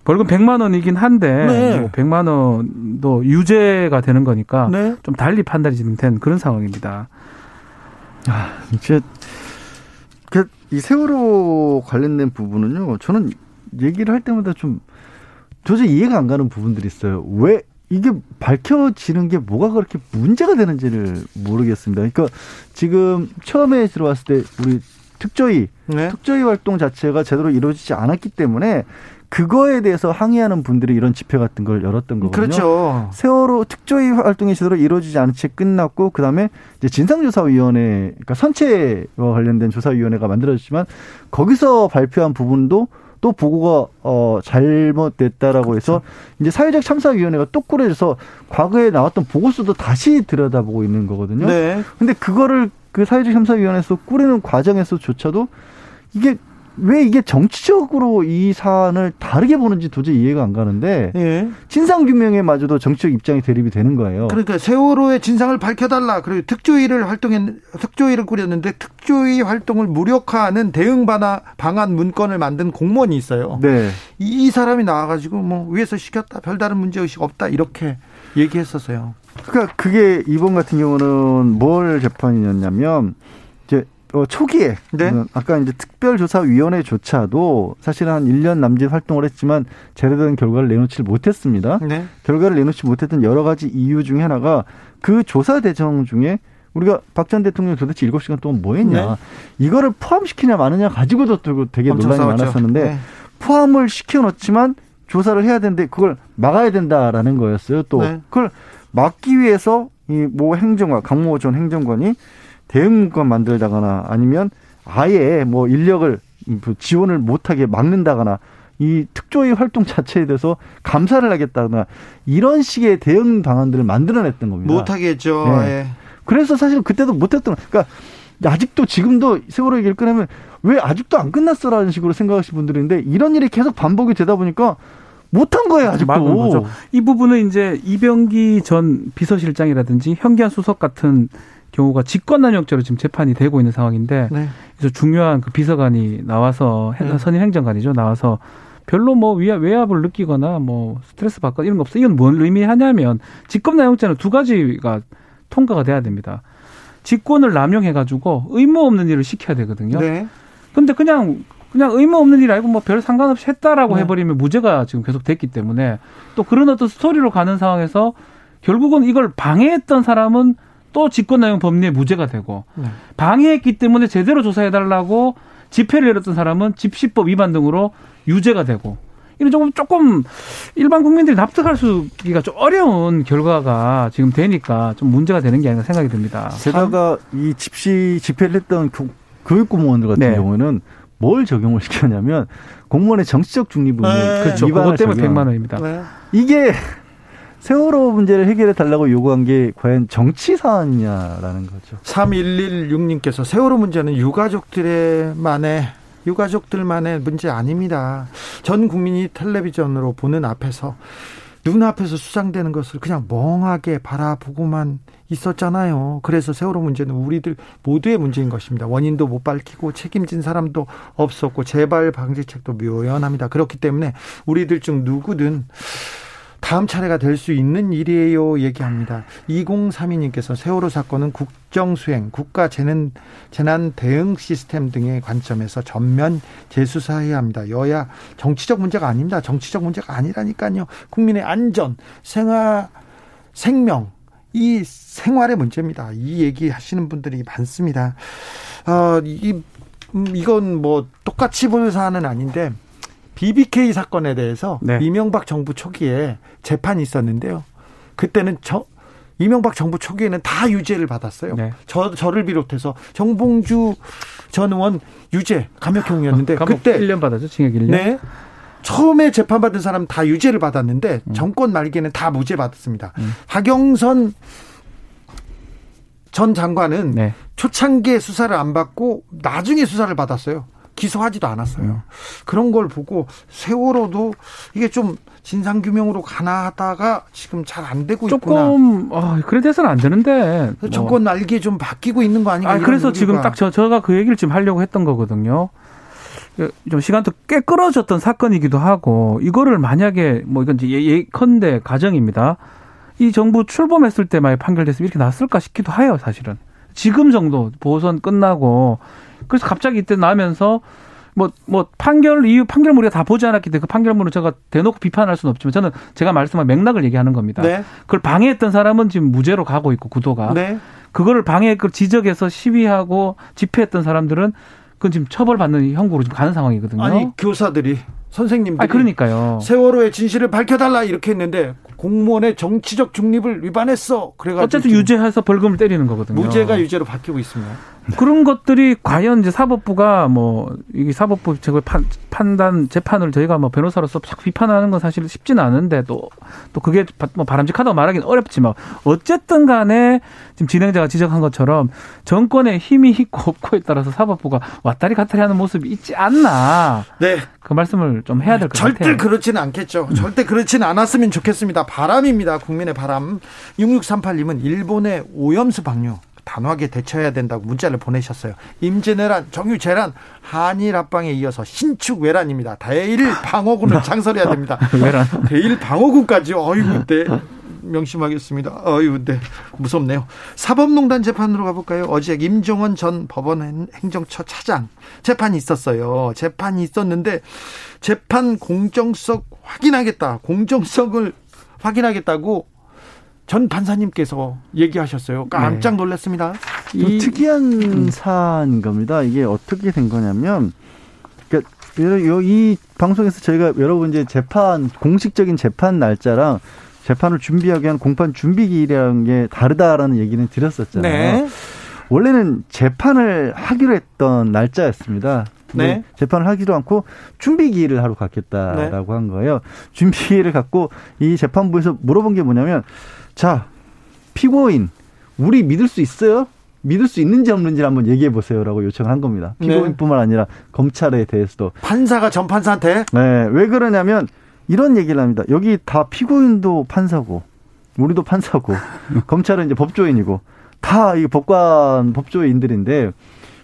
벌금 100만 원이긴 한데 네. 뭐 100만 원도 유죄가 되는 거니까 네. 좀 달리 판단이 지금 된 그런 상황입니다. 아, 이제 그이 세월호 관련된 부분은요. 저는 얘기를 할 때마다 좀 도저히 이해가 안 가는 부분들이 있어요. 왜 이게 밝혀지는 게 뭐가 그렇게 문제가 되는지를 모르겠습니다. 그러니까 지금 처음에 들어왔을 때 우리 특조위 네. 특조위 활동 자체가 제대로 이루어지지 않았기 때문에 그거에 대해서 항의하는 분들이 이런 집회 같은 걸 열었던 거거든요. 그렇죠. 세월호 특조위 활동이 제대로 이루어지지 않은 채 끝났고 그다음에 이제 진상조사위원회 그러니까 선체와 관련된 조사위원회가 만들어졌지만 거기서 발표한 부분도 또 보고가 어 잘못됐다라고 그렇죠. 해서 이제 사회적 참사위원회가 또 꾸려져서 과거에 나왔던 보고서도 다시 들여다보고 있는 거거든요. 네. 근데 그거를 그 사회적 참사위원회에서 꾸리는 과정에서조차도 이게 왜 이게 정치적으로 이 사안을 다르게 보는지 도저히 이해가 안 가는데 예. 진상 규명에 마저도 정치적 입장이 대립이 되는 거예요. 그러니까 세월호의 진상을 밝혀달라. 그리고 특조위를 활동했 특조위를 꾸렸는데 특조위 활동을 무력화하는 대응 방안 문건을 만든 공무원이 있어요. 네. 이 사람이 나와가지고 뭐 위에서 시켰다 별다른 문제 의식 없다 이렇게 얘기했었어요. 그러니까 그게 이번 같은 경우는 뭘 재판이었냐면 어, 초기에 네. 어, 아까 이제 특별조사위원회조차도 사실 한 1년 남짓 활동을 했지만 제대로 결과를 내놓지 못했습니다. 네. 결과를 내놓지 못했던 여러 가지 이유 중에 하나가 그 조사 대정 중에 우리가 박 전 대통령이 도대체 7시간 동안 뭐 했냐. 네. 이거를 포함시키냐 마느냐 가지고도 되게 논란이 싸웠죠. 많았었는데 네. 포함을 시켜 놓지만 조사를 해야 되는데 그걸 막아야 된다라는 거였어요. 또 네. 그걸 막기 위해서 이 모 행정관 강모 전 행정관이 대응문건 만들다거나 아니면 아예 뭐 인력을 지원을 못하게 막는다거나 이 특조위 활동 자체에 대해서 감사를 하겠다거나 이런 식의 대응 방안들을 만들어냈던 겁니다. 못하겠죠. 네. 예. 그래서 사실 그때도 못했던 그러니까 아직도 지금도 세월호 얘기를 꺼내면 왜 아직도 안 끝났어라는 식으로 생각하시는 분들이 있는데 이런 일이 계속 반복이 되다 보니까 못한 거예요 아직도. 이 부분은 이제 이병기 전 비서실장이라든지 현기한 수석 같은 경우가 직권남용죄로 지금 재판이 되고 있는 상황인데 네. 그래서 중요한 그 비서관이 나와서 네. 선임 행정관이죠 나와서 별로 뭐 위압, 외압을 느끼거나 뭐 스트레스 받거나 이런 거 없어. 이건 뭔 의미하냐면 직권남용죄는 두 가지가 통과가 돼야 됩니다. 직권을 남용해가지고 의무 없는 일을 시켜야 되거든요. 네. 근데 그냥 그냥 의무 없는 일 알고 뭐 별 상관없이 했다라고 네. 해버리면 무죄가 지금 계속 됐기 때문에 또 그런 어떤 스토리로 가는 상황에서 결국은 이걸 방해했던 사람은 또 직권남용 법리에 무죄가 되고 네. 방해했기 때문에 제대로 조사해달라고 집회를 열었던 사람은 집시법 위반 등으로 유죄가 되고 이런 조금 조금 일반 국민들이 납득할 수기가 좀 어려운 결과가 지금 되니까 좀 문제가 되는 게 아닌가 생각이 듭니다. 게다가 이 집시 집회를 했던 교육 공무원들 같은 네. 경우는 뭘 적용을 시켰냐면 공무원의 정치적 중립을 네. 그렇죠. 그것 때문에 100만 원입니다. 네. 이게 세월호 문제를 해결해 달라고 요구한 게 과연 정치 사안이냐라는 거죠. 3116님께서 세월호 문제는 유가족들만의 유가족들만의 문제 아닙니다. 전 국민이 텔레비전으로 보는 앞에서 눈앞에서 수상되는 것을 그냥 멍하게 바라보고만 있었잖아요. 그래서 세월호 문제는 우리들 모두의 문제인 것입니다. 원인도 못 밝히고 책임진 사람도 없었고 재발 방지책도 묘연합니다. 그렇기 때문에 우리들 중 누구든 다음 차례가 될 수 있는 일이에요 얘기합니다. 2032님께서 세월호 사건은 국정 수행, 국가 재난, 재난 대응 시스템 등의 관점에서 전면 재수사해야 합니다. 여야 정치적 문제가 아닙니다. 정치적 문제가 아니라니까요. 국민의 안전, 생활, 생명, 이 생활의 문제입니다. 이 얘기 하시는 분들이 많습니다. 어, 이 음, 이건 뭐 똑같이 보는 사안은 아닌데 BBK 사건에 대해서 네. 이명박 정부 초기에 재판이 있었는데요. 그때는 저, 이명박 정부 초기에는 다 유죄를 받았어요. 네. 저 저를 비롯해서 정봉주 전 의원 유죄 감역형이었는데 어, 그때 1년 받았죠. 징역 1년. 네. 처음에 재판받은 사람 다 유죄를 받았는데 음. 정권 말기에는 다 무죄 받았습니다. 음. 박영선 전 장관은 네. 초창기에 수사를 안 받고 나중에 수사를 받았어요. 기소하지도 않았어요. 음. 그런 걸 보고 세월호도 이게 좀 진상 규명으로 가나 하다가 지금 잘 안 되고 조금, 있구나. 조금 어, 그래 돼서는 안 되는데 뭐. 정권 날개 좀 바뀌고 있는 거 아닌가? 아, 그래서 우리가. 지금 딱 저, 제가 그 얘기를 지금 하려고 했던 거거든요. 그좀 시간도 꽤 끌어졌던 사건이기도 하고 이거를 만약에 뭐 이건 예, 예컨대 가정입니다. 이 정부 출범했을 때만 판결됐으면 이렇게 났을까 싶기도 해요, 사실은. 지금 정도 보선 끝나고 그래서 갑자기 이때 나면서 뭐, 뭐, 판결 이유, 판결문 우리가 다 보지 않았기 때문에 그 판결문을 제가 대놓고 비판할 수는 없지만 저는 제가 말씀한 맥락을 얘기하는 겁니다. 네. 그걸 방해했던 사람은 지금 무죄로 가고 있고 구도가. 네. 그거를 방해, 그 지적해서 시위하고 집회했던 사람들은 그건 지금 처벌받는 형국으로 지금 가는 상황이거든요. 아니, 교사들이 선생님들이 아 그러니까요. 세월호의 진실을 밝혀달라 이렇게 했는데 공무원의 정치적 중립을 위반했어. 그래가지고 어쨌든 유죄해서 벌금을 때리는 거거든요. 무죄가 유죄로 바뀌고 있습니다. 그런 것들이 과연 이제 사법부가 뭐 이게 사법부 제가 판, 판단 재판을 저희가 뭐 변호사로서 자꾸 비판하는 건 사실 쉽지는 않은데 또 또 그게 뭐 바람직하다고 말하기는 어렵지만 어쨌든 간에 지금 진행자가 지적한 것처럼 정권의 힘이 있고 없고에 따라서 사법부가 왔다리 갔다리 하는 모습이 있지 않나. 네. 그 말씀을 좀 해야 될 것 같아요. 절대 그렇지는 않겠죠. 절대 그렇지는 않았으면 좋겠습니다. 바람입니다. 국민의 바람. 6638님은 일본의 오염수 방류 단호하게 대처해야 된다고 문자를 보내셨어요. 임진왜란, 정유재란, 한일 합방에 이어서 신축 외란입니다. 대일 방어군을 장설해야 됩니다. 외란. 대일 방어군까지 어이구 네. 명심하겠습니다. 어이구 네. 무섭네요. 사법농단 재판으로 가볼까요? 어제 임종원 전 법원 행정처 차장 재판이 있었어요. 재판이 있었는데 재판 공정성 확인하겠다. 공정성을 확인하겠다고 전 판사님께서 얘기하셨어요. 깜짝 놀랐습니다. 이 특이한 음. 사안인 겁니다. 이게 어떻게 된 거냐면, 그러니까 이 방송에서 저희가 여러분 이제 재판 공식적인 재판 날짜랑 재판을 준비하기 위한 공판 준비 기일이라는 게 다르다라는 얘기는 드렸었잖아요. 네. 원래는 재판을 하기로 했던 날짜였습니다. 네. 재판을 하기로 않고 준비 기일을 하러 갔겠다라고 네. 한 거예요. 준비 기일을 갖고 이 재판부에서 물어본 게 뭐냐면 자, 피고인, 우리 믿을 수 있어요? 믿을 수 있는지 없는지 한번 얘기해 보세요라고 요청을 한 겁니다. 네. 피고인뿐만 아니라 검찰에 대해서도 판사가 전 판사한테 네, 왜 그러냐면 이런 얘기를 합니다. 여기 다 피고인도 판사고 우리도 판사고 검찰은 이제 법조인이고 다 이 법관 법조인들인데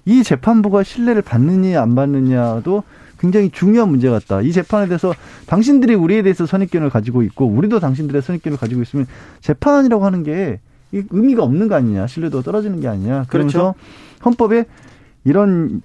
이 재판부가 신뢰를 받느냐 안 받느냐도 굉장히 중요한 문제 같다. 이 재판에 대해서 당신들이 우리에 대해서 선입견을 가지고 있고 우리도 당신들의 선입견을 가지고 있으면 재판이라고 하는 게 의미가 없는 거 아니냐. 신뢰도가 떨어지는 게 아니냐. 그러면서 그렇죠. 헌법에 이런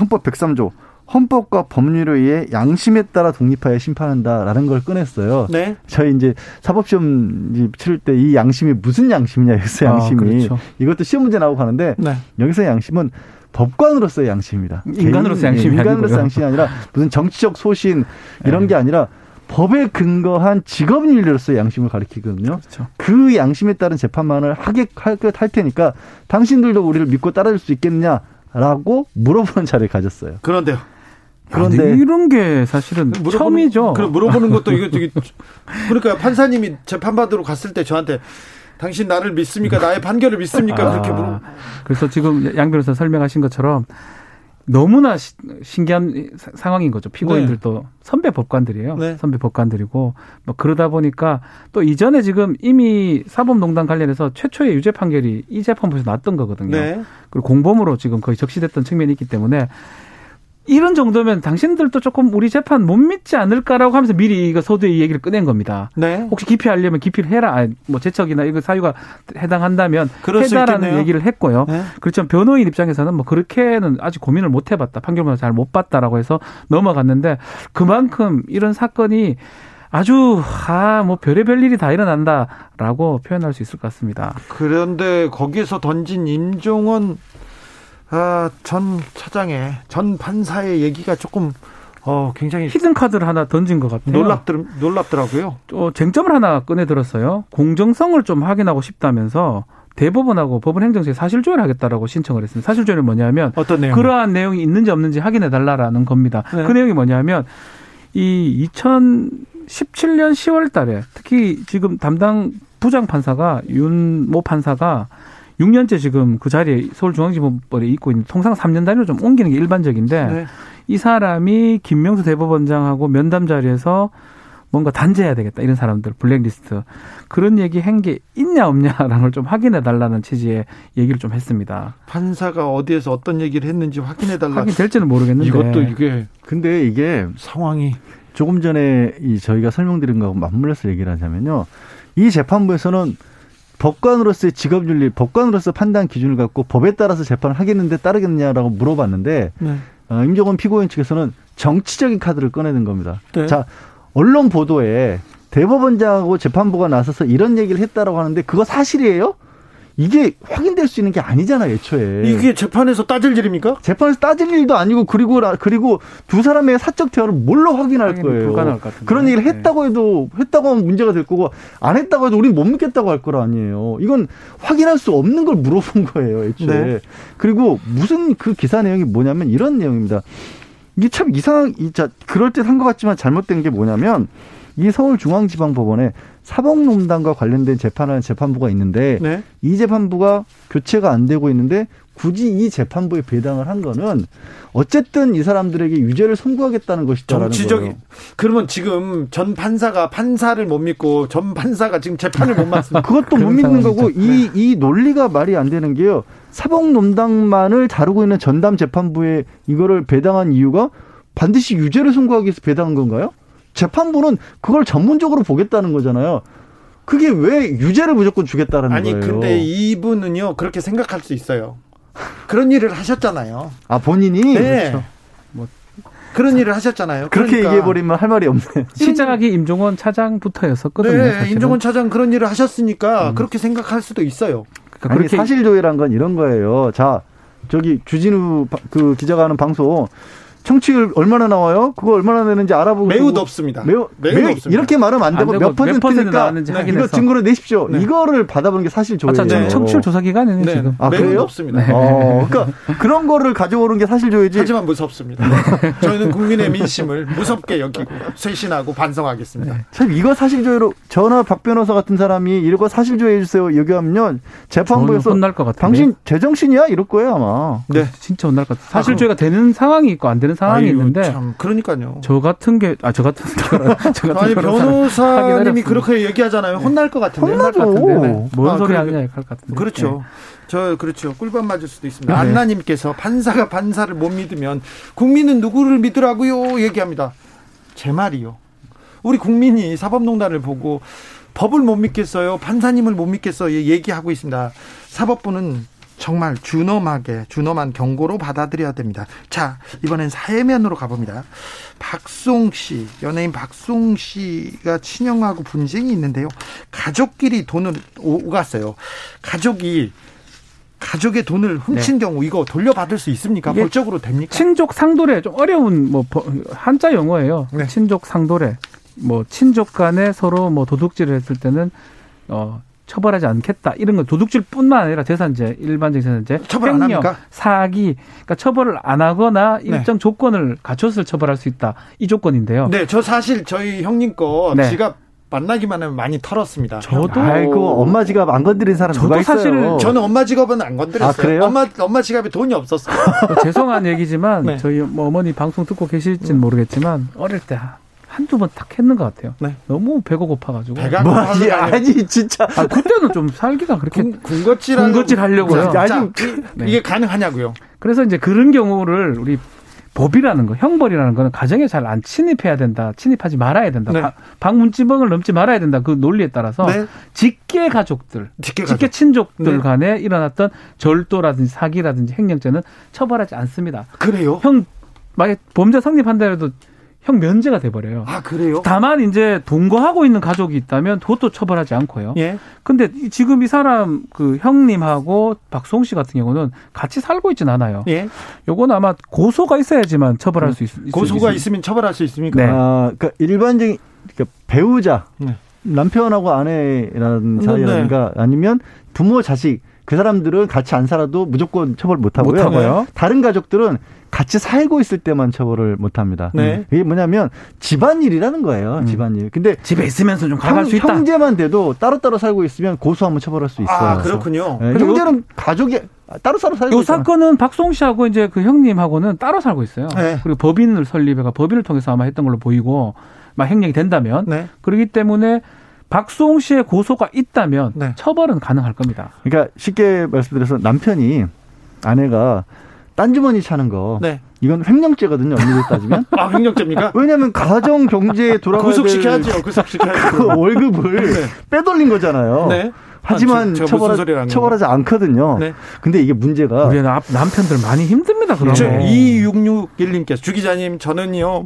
헌법 103조 헌법과 법률에 의해 양심에 따라 독립하여 심판한다라는 걸 꺼냈어요. 네. 저희 이제 사법시험 치를 때이 양심이 무슨 양심이냐 여기서 아, 양심이 아, 그렇죠. 이것도 시험 문제 나오고 가는데 네. 여기서 양심은 법관으로서의 양심입니다. 인간으로서 양심이 인간으로서 양심이 아니라 무슨 정치적 소신 이런 네. 게 아니라 법에 근거한 직업인으로서의 양심을 가리키거든요. 그렇죠. 그 양심에 따른 재판만을 하게 할, 할 테니까 당신들도 우리를 믿고 따라줄 수 있겠느냐라고 물어보는 자리를 가졌어요. 그런데요. 그런데 이런 게 사실은 물어보는, 처음이죠. 그럼 물어보는 것도 이거 되게 그러니까 판사님이 재판 받으러 갔을 때 저한테 당신 나를 믿습니까? 나의 판결을 믿습니까? 아, 그렇게 물어. 그래서 지금 양 변호사 설명하신 것처럼 너무나 시, 신기한 상황인 거죠. 피고인들도 네. 선배 법관들이에요. 네. 선배 법관들이고 뭐 그러다 보니까 또 이전에 지금 이미 사법농단 관련해서 최초의 유죄 판결이 이 재판부에서 났던 거거든요. 네. 그리고 공범으로 지금 거의 적시됐던 측면이 있기 때문에 이런 정도면 당신들도 조금 우리 재판 못 믿지 않을까라고 하면서 미리 이거 소두의 얘기를 꺼낸 겁니다. 네. 혹시 기피하려면 기피를 해라. 아, 뭐 재척이나 이거 사유가 해당한다면 해다라는 얘기를 했고요. 네. 그렇지만 변호인 입장에서는 뭐 그렇게는 아직 고민을 못 해봤다. 판결문을 잘 못 봤다라고 해서 넘어갔는데 그만큼 이런 사건이 아주 아 뭐 별의별 일이 다 일어난다라고 표현할 수 있을 것 같습니다. 그런데 거기에서 던진 임종원 아, 전 차장의 전 판사의 얘기가 조금 어, 굉장히 히든 카드를 하나 던진 것 같아요. 놀랍더, 놀랍더라고요. 또 쟁점을 하나 꺼내 들었어요. 공정성을 좀 확인하고 싶다면서 대법원하고 법원 행정처에 사실조회를 하겠다라고 신청을 했습니다. 사실조회는 뭐냐면 어떤 내용? 그러한 내용이 있는지 없는지 확인해 달라라는 겁니다. 네. 그 내용이 뭐냐면 이 2017년 10월 달에 특히 지금 담당 부장 판사가 윤 모 판사가 6년째 지금 그 자리에 서울중앙지법에 있고 있는 통상 3년 단위로 좀 옮기는 게 일반적인데 네. 이 사람이 김명수 대법원장하고 면담 자리에서 뭔가 단죄해야 되겠다 이런 사람들 블랙리스트 그런 얘기 한 게 있냐 없냐라는 걸 좀 확인해 달라는 취지의 얘기를 좀 했습니다. 판사가 어디에서 어떤 얘기를 했는지 확인해 달라. 확인 될지는 모르겠는데 이것도 이게 근데 이게 상황이 조금 전에 이 저희가 설명드린 거하고 맞물려서 얘기를 하자면요. 이 재판부에서는 법관으로서의 직업윤리, 법관으로서 판단 기준을 갖고 법에 따라서 재판을 하겠는데 따르겠느냐라고 물어봤는데 네. 어, 임종원 피고인 측에서는 정치적인 카드를 꺼내는 겁니다. 네. 자 언론 보도에 대법원장하고 재판부가 나서서 이런 얘기를 했다라고 하는데 그거 사실이에요? 이게 확인될 수 있는 게 아니잖아요, 애초에. 이게 재판에서 따질 일입니까? 재판에서 따질 일도 아니고 그리고 그리고 두 사람의 사적 대화를 뭘로 확인할 거예요. 불가능할 것 그런 얘기를 네. 했다고 해도 했다고 하면 문제가 될 거고 안 했다고 해도 우리는 못 믿겠다고 할거 아니에요. 이건 확인할 수 없는 걸 물어본 거예요, 애초에. 네. 그리고 무슨 그 기사 내용이 뭐냐면 이런 내용입니다. 이게 참 이상, 이자 그럴 듯한 것 같지만 잘못된 게 뭐냐면 이 서울중앙지방법원에 사법농단과 관련된 재판하는 재판부가 있는데 네. 이 재판부가 교체가 안 되고 있는데 굳이 이 재판부에 배당을 한 거는 어쨌든 이 사람들에게 유죄를 선고하겠다는 것이다라는 정치적인 그러면 지금 전 판사가 판사를 못 믿고 전 판사가 지금 재판을 못 맞습니다. 그것도 못 믿는 거고 이이 이 논리가 말이 안 되는 게요. 사법농단만을 다루고 있는 전담 재판부에 이거를 배당한 이유가 반드시 유죄를 선고하기 위해서 배당한 건가요? 재판부는 그걸 전문적으로 보겠다는 거잖아요. 그게 왜 유죄를 무조건 주겠다는 거예요? 아니 근데 이분은요 그렇게 생각할 수 있어요. 그런 일을 하셨잖아요. 아 본인이 네. 그렇죠. 뭐 그런 일을 하셨잖아요. 그렇게 그러니까. 얘기해 버리면 할 말이 없네. 시작하기 임종원 차장부터였었거든요. 네, 사실은. 임종원 차장 그런 일을 하셨으니까 음. 그렇게 생각할 수도 있어요. 그러니까 아니, 사실 조회란 건 이런 거예요. 자, 저기 주진우 그 기자가 하는 방송 청취율 얼마나 나와요? 그거 얼마나 되는지 알아보고 매우 높습니다. 매우 매우, 매우 높습니다. 이렇게 말하면 안 되고, 안 되고 몇 퍼센트니까 네, 이거 증거를 내십시오. 네. 이거를 받아보는 게 사실 조회예요. 아, 네. 청취율 조사 기간에는 네. 지금 아, 매우 그래요? 높습니다. 네. 어, 그러니까 그런 거를 가져오는 게 사실 조회지. 하지만 무섭습니다. 네. 저희는 국민의 민심을 무섭게 여기고 쇄신하고 반성하겠습니다. 네. 참 이거 사실 조회로 전화 박 변호사 같은 사람이 이거 사실 조회해 주세요. 여기하면 재판부에서 혼날 것 같아요. 당신 제정신이야 이럴 거예요 아마. 네, 진짜 혼날 것 같아요. 사실 조회가 되는 상황이 있고 안 되는 상황이 아이고, 있는데. 참 그러니까요. 저 같은 게 아 저 같은 저 같은 아니 변호사님이 그렇게 얘기하잖아요. 혼날 것 같은데. 혼나죠. 네. 뭔 아, 소리 하냐 할것 같은데. 그렇죠. 네. 저 그렇죠. 꿀밤 맞을 수도 있습니다. 네. 안나님께서 판사가 판사를 못 믿으면 국민은 누구를 믿으라고요? 얘기합니다. 제 말이요. 우리 국민이 사법농단을 보고 법을 못 믿겠어요. 판사님을 못 믿겠어요. 얘기하고 있습니다. 사법부는 정말 준엄하게 준엄한 경고로 받아들여야 됩니다. 자 이번엔 사회면으로 가봅니다. 박송 씨 연예인 박송 씨가 친형하고 분쟁이 있는데요. 가족끼리 돈을 오갔어요. 가족이 가족의 돈을 훔친 네. 경우 이거 돌려받을 수 있습니까? 법적으로 됩니까? 친족 상도례 좀 어려운 뭐 한자 용어예요. 네. 친족 상도례 뭐 친족 간에 서로 뭐 도둑질을 했을 때는 어 처벌하지 않겠다. 이런 건 도둑질뿐만 아니라 재산죄, 일반적 재산죄, 처벌 횡령, 안 합니까? 사기, 그러니까 처벌을 안 하거나 네. 일정 네. 조건을 갖춰서 처벌할 수 있다. 이 조건인데요. 네, 저 사실 저희 형님 거 네. 지갑 만나기만 하면 많이 털었습니다. 저도 아이고 엄마 지갑 안 건드린 사람 저도 누가 있어요? 사실은 저는 엄마 지갑은 안 건드렸어요. 아, 그래요? 엄마 엄마 지갑에 돈이 없었어요. 죄송한 얘기지만 네. 저희 뭐 어머니 방송 듣고 계실지는 모르겠지만 어릴 때 한두 번 딱 했는 것 같아요. 네. 너무 배가 고파가지고. 배가 뭐, 아니, 아니, 진짜. 아, 그때는 좀 살기가 그렇게. 군, 것질 군것질 하려고요. 자, 자, 네. 이게 가능하냐고요. 그래서 이제 그런 경우를 우리 법이라는 거, 형벌이라는 거는 가정에 잘 안 침입해야 된다. 침입하지 말아야 된다. 네. 방문지방을 넘지 말아야 된다. 그 논리에 따라서 네. 직계 가족들, 직계, 가족. 직계 친족들 네. 간에 일어났던 절도라든지 사기라든지 행령죄는 처벌하지 않습니다. 그래요? 형 만약 범죄 성립한다 해도 형 면제가 돼버려요. 아 그래요? 다만 이제 동거하고 있는 가족이 있다면 그것도 처벌하지 않고요. 예. 근데 지금 이 사람 그 형님하고 박송 씨 같은 경우는 같이 살고 있진 않아요. 예. 요건 아마 고소가 있어야지만 처벌할 수 있, 습니다 고소가 있으면 처벌할 수 있습니까? 네. 아, 그러니까 일반적인 그러니까 배우자 네. 남편하고 아내라는 사이라든가 네. 아니면 부모 자식 그 사람들은 같이 안 살아도 무조건 처벌 못 하고요. 못 하고요. 다른 가족들은 같이 살고 있을 때만 처벌을 못 합니다. 네. 이게 뭐냐면 집안일이라는 거예요. 음. 집안일. 근데 집에 있으면서 좀 가갈 수 있다. 형제만 돼도 따로따로 살고 있으면 고소하면 처벌할 수 있어요. 아, 그렇군요. 네. 형제는 가족이 따로 따로 살고 요 있잖아. 사건은 박송 씨하고 이제 그 형님하고는 따로 살고 있어요. 네. 그리고 법인을 설립해가 법인을 통해서 아마 했던 걸로 보이고 막 행령이 된다면 네. 그렇기 때문에 박수홍 씨의 고소가 있다면 네. 처벌은 가능할 겁니다. 그러니까 쉽게 말씀드려서 남편이 아내가 딴주머니 차는 거 네. 이건 횡령죄거든요. 엄밀히 따지면. 아, 횡령죄입니까? 왜냐하면 가정 경제에 돌아가야 구속시켜야죠. 구속시켜야죠. 그 월급을 네. 빼돌린 거잖아요. 네. 하지만 아, 처벌하, 처벌하지 않거든요. 네. 근데 이게 문제가 우리 남편들 많이 힘듭니다. 그러면. 2661님께서 주 기자님 저는요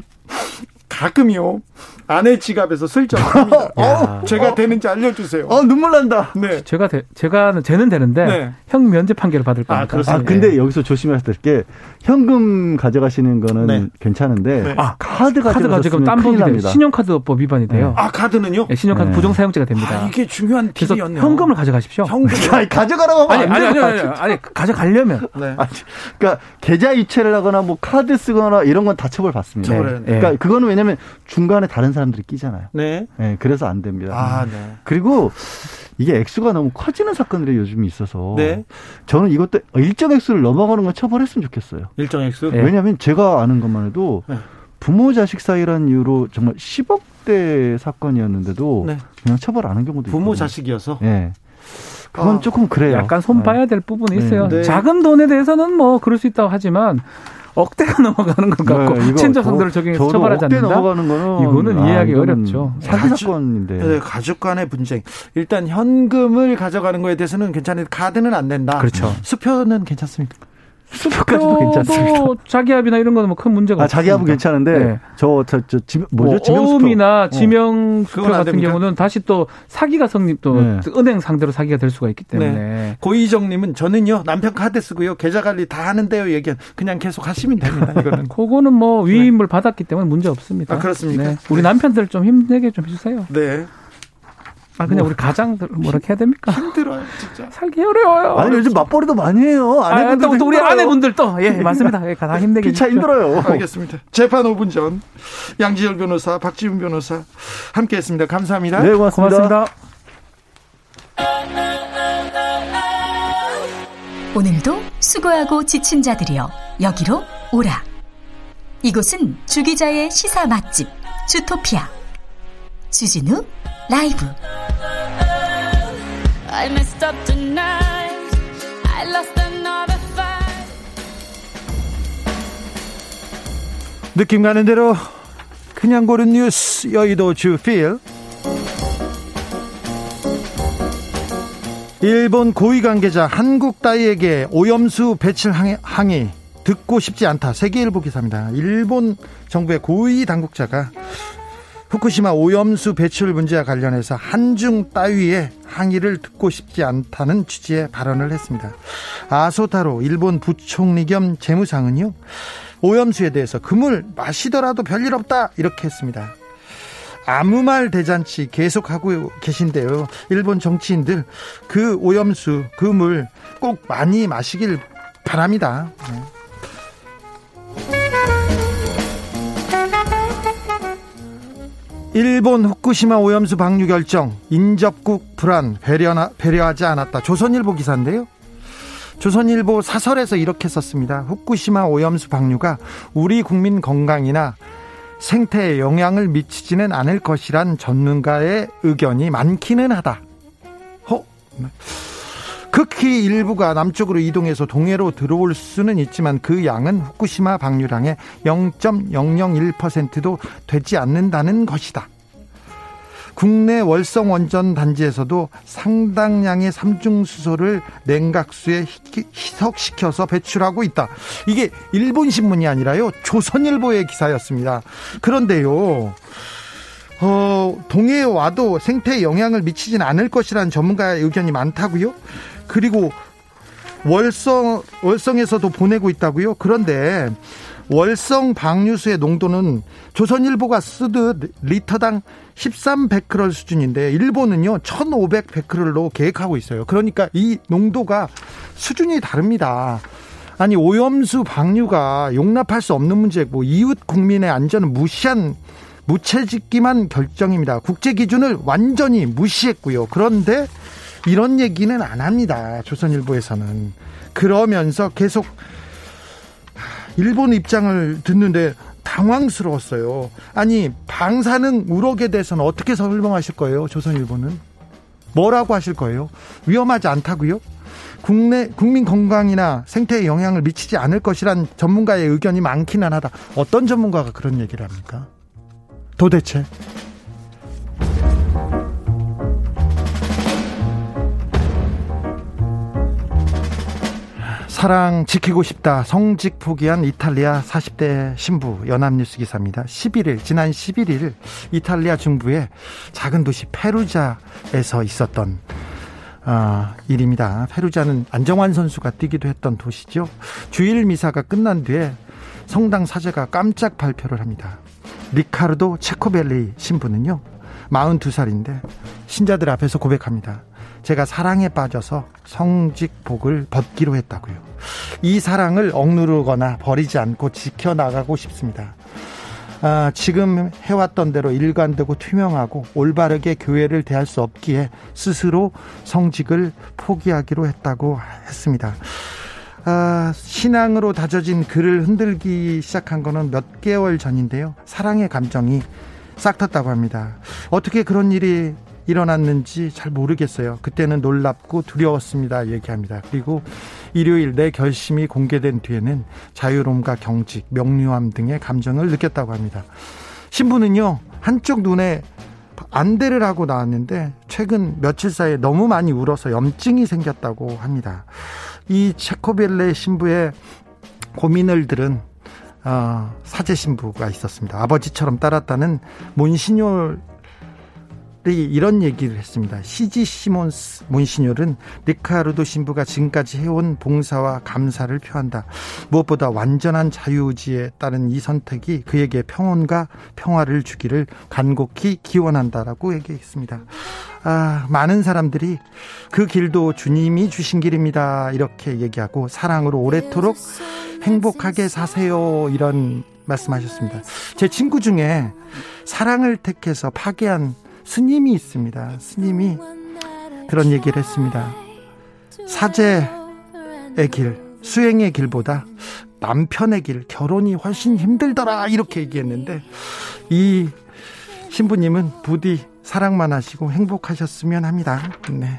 가끔요 아내 지갑에서 슬쩍 합니다. 어, 제가 되는지 알려주세요. 어 눈물 난다. 네, 제가 되, 제가 쟤는 되는데 네. 형 면제 판결을 받을 겁니다. 아, 그렇습니다. 아, 근데 여기서 조심해야 될 게 현금 가져가시는 거는 네. 괜찮은데 네. 아, 카드 카드 가져가면 땀복이 됩니다. 신용카드법 위반이 돼요. 아 카드는요? 네, 신용카드 네. 부정 사용죄가 됩니다. 아, 이게 중요한 팁이었네요. 현금을 가져가십시오. 현금 아니, 가져가라고 하면 아니, 아니, 아니, 아니, 아니, 가져가려면. 네. 아니, 그러니까 계좌 이체를 하거나 뭐 카드 쓰거나 이런 건 다 처벌 받습니다. 네. 그러니까 그거는 왜냐 면 중간에 다른 사람들이 끼잖아요. 네. 네. 그래서 안 됩니다. 아, 네. 그리고 이게 액수가 너무 커지는 사건들이 요즘 있어서 네. 저는 이것도 일정 액수를 넘어가는 건 처벌했으면 좋겠어요. 일정 액수? 네. 왜냐하면 제가 아는 것만 해도 네. 부모 자식 사이라는 이유로 정말 10억대 사건이었는데도 네. 그냥 처벌 안 한 경우도 있고 부모 자식이어서? 네. 그건 아, 조금 그래요. 약간 손 봐야 될 부분이 있어요. 네. 작은 돈에 대해서는 뭐 그럴 수 있다고 하지만 억대가 넘어가는 것 같고 네, 친자 상대를 적용해서 처벌하지 않는다. 넘어가는 거는 이거는 아, 이해하기 어렵죠. 사기 사건인데. 네, 가족 간의 분쟁. 일단 현금을 가져가는 거에 대해서는 괜찮은데 카드는 안 된다. 그렇죠. 수표는 괜찮습니까? 수표까지도 괜찮습니다. 자기압이나 이런 거는 뭐 큰 문제가 아, 자기압은 괜찮은데 네. 저 저 저, 저, 뭐죠? 뭐, 지명수표. 지명 수표 어. 같은 경우는 다시 또 사기가 성립 또 네. 은행 상대로 사기가 될 수가 있기 때문에 네. 고희정님은 저는요 남편 카드 쓰고요 계좌 관리 다 하는데요 얘기한 그냥 계속 하시면 됩니다 이거는 그거는 뭐 네. 위임을 받았기 때문에 문제 없습니다. 아, 그렇습니까? 네. 우리 남편들 좀 힘내게 좀 해주세요. 네. 아 그냥 뭐, 우리 가장들 뭐라 해야 됩니까? 힘들어요 진짜. 살기 어려워요. 아니 요즘 맞벌이도 많이 해요. 아내분들 아, 또 우리 아내분들 또 예 맞습니다. 예, 다 힘내게. 피차 힘들어요. 알겠습니다. 재판 5분 전 양지열 변호사, 박지훈 변호사 함께했습니다. 감사합니다. 네 고맙습니다. 고맙습니다. 오늘도 수고하고 지친 자들이여 여기로 오라. 이곳은 주기자의 시사 맛집 주토피아 주진우 라이브. 느낌 가는 대로 그냥 고른 뉴스 여의도 주필. 일본 고위 관계자 한국 따위에게 오염수 배출 항의. 듣고 싶지 않다. 세계일보 기사입니다. 일본 정부의 고위 당국자가 후쿠시마 오염수 배출 문제와 관련해서 한중 따위의 항의를 듣고 싶지 않다는 취지의 발언을 했습니다. 아소타로 일본 부총리 겸 재무상은요. 오염수에 대해서 그물 마시더라도 별일 없다 이렇게 했습니다. 아무 말 대잔치 계속하고 계신데요. 일본 정치인들 그 오염수 그물 꼭 많이 마시길 바랍니다. 네. 일본 후쿠시마 오염수 방류 결정 인접국 불안 배려나, 배려하지 않았다. 조선일보 기사인데요. 조선일보 사설에서 이렇게 썼습니다. 후쿠시마 오염수 방류가 우리 국민 건강이나 생태에 영향을 미치지는 않을 것이란 전문가의 의견이 많기는 하다. 허. 극히 일부가 남쪽으로 이동해서 동해로 들어올 수는 있지만 그 양은 후쿠시마 방류량의 0.001%도 되지 않는다는 것이다. 국내 월성 원전 단지에서도 상당량의 삼중수소를 냉각수에 희석시켜서 배출하고 있다. 이게 일본 신문이 아니라요. 조선일보의 기사였습니다. 그런데요. 어, 동해에 와도 생태에 영향을 미치진 않을 것이라는 전문가의 의견이 많다고요. 그리고 월성 월성에서도 보내고 있다고요. 그런데 월성 방류수의 농도는 조선일보가 쓰듯 리터당 13베크럴 수준인데 일본은요 1500베크럴로 계획하고 있어요. 그러니까 이 농도가 수준이 다릅니다. 아니 오염수 방류가 용납할 수 없는 문제고 이웃 국민의 안전을 무시한 무채짓기만 결정입니다. 국제 기준을 완전히 무시했고요. 그런데 이런 얘기는 안 합니다. 조선일보에서는. 그러면서 계속 일본 입장을 듣는데 당황스러웠어요. 아니, 방사능 우럭에 대해서는 어떻게 설명하실 거예요? 조선일보는. 뭐라고 하실 거예요? 위험하지 않다고요? 국내 국민 건강이나 생태에 영향을 미치지 않을 것이란 전문가의 의견이 많기는 하다. 어떤 전문가가 그런 얘기를 합니까? 도대체 사랑 지키고 싶다 성직 포기한 이탈리아 40대 신부 연합뉴스 기사입니다. 11일 지난 11일 이탈리아 중부의 작은 도시 페루자에서 있었던 어, 일입니다. 페루자는 안정환 선수가 뛰기도 했던 도시죠. 주일 미사가 끝난 뒤에 성당 사제가 깜짝 발표를 합니다. 리카르도 체코벨리 신부는요. 42살인데 신자들 앞에서 고백합니다. 제가 사랑에 빠져서 성직복을 벗기로 했다고요. 이 사랑을 억누르거나 버리지 않고 지켜나가고 싶습니다. 아, 지금 해왔던 대로 일관되고 투명하고 올바르게 교회를 대할 수 없기에 스스로 성직을 포기하기로 했다고 했습니다. 아, 신앙으로 다져진 글을 흔들기 시작한 거는 몇 개월 전인데요. 사랑의 감정이 싹 텄다고 합니다. 어떻게 그런 일이 일어났는지 잘 모르겠어요. 그때는 놀랍고 두려웠습니다. 얘기합니다. 그리고 일요일 내 결심이 공개된 뒤에는 자유로움과 경직, 명료함 등의 감정을 느꼈다고 합니다. 신부는요, 한쪽 눈에 안대를 하고 나왔는데 최근 며칠 사이에 너무 많이 울어서 염증이 생겼다고 합니다. 이 체코벨레 신부의 고민을 들은 어, 사제 신부가 있었습니다. 아버지처럼 따랐다는 몬시뇨 이런 얘기를 했습니다. 시지 시몬스 몬시뇨는 리카르도 신부가 지금까지 해온 봉사와 감사를 표한다. 무엇보다 완전한 자유의지에 따른 이 선택이 그에게 평온과 평화를 주기를 간곡히 기원한다라고 얘기했습니다. 아, 많은 사람들이 그 길도 주님이 주신 길입니다. 이렇게 얘기하고 사랑으로 오래도록 행복하게 사세요. 이런 말씀하셨습니다. 제 친구 중에 사랑을 택해서 파괴한 스님이 있습니다. 스님이 그런 얘기를 했습니다. 사제의 길, 수행의 길보다 남편의 길, 결혼이 훨씬 힘들더라. 이렇게 얘기했는데, 이 신부님은 부디 사랑만 하시고 행복하셨으면 합니다. 네.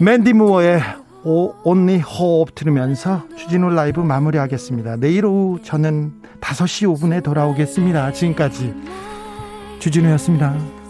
맨디 무어의 오, 온리 호흡 들으면서 주진우 라이브 마무리하겠습니다. 내일 오후 저는 5시 5분에 돌아오겠습니다. 지금까지 주진우였습니다.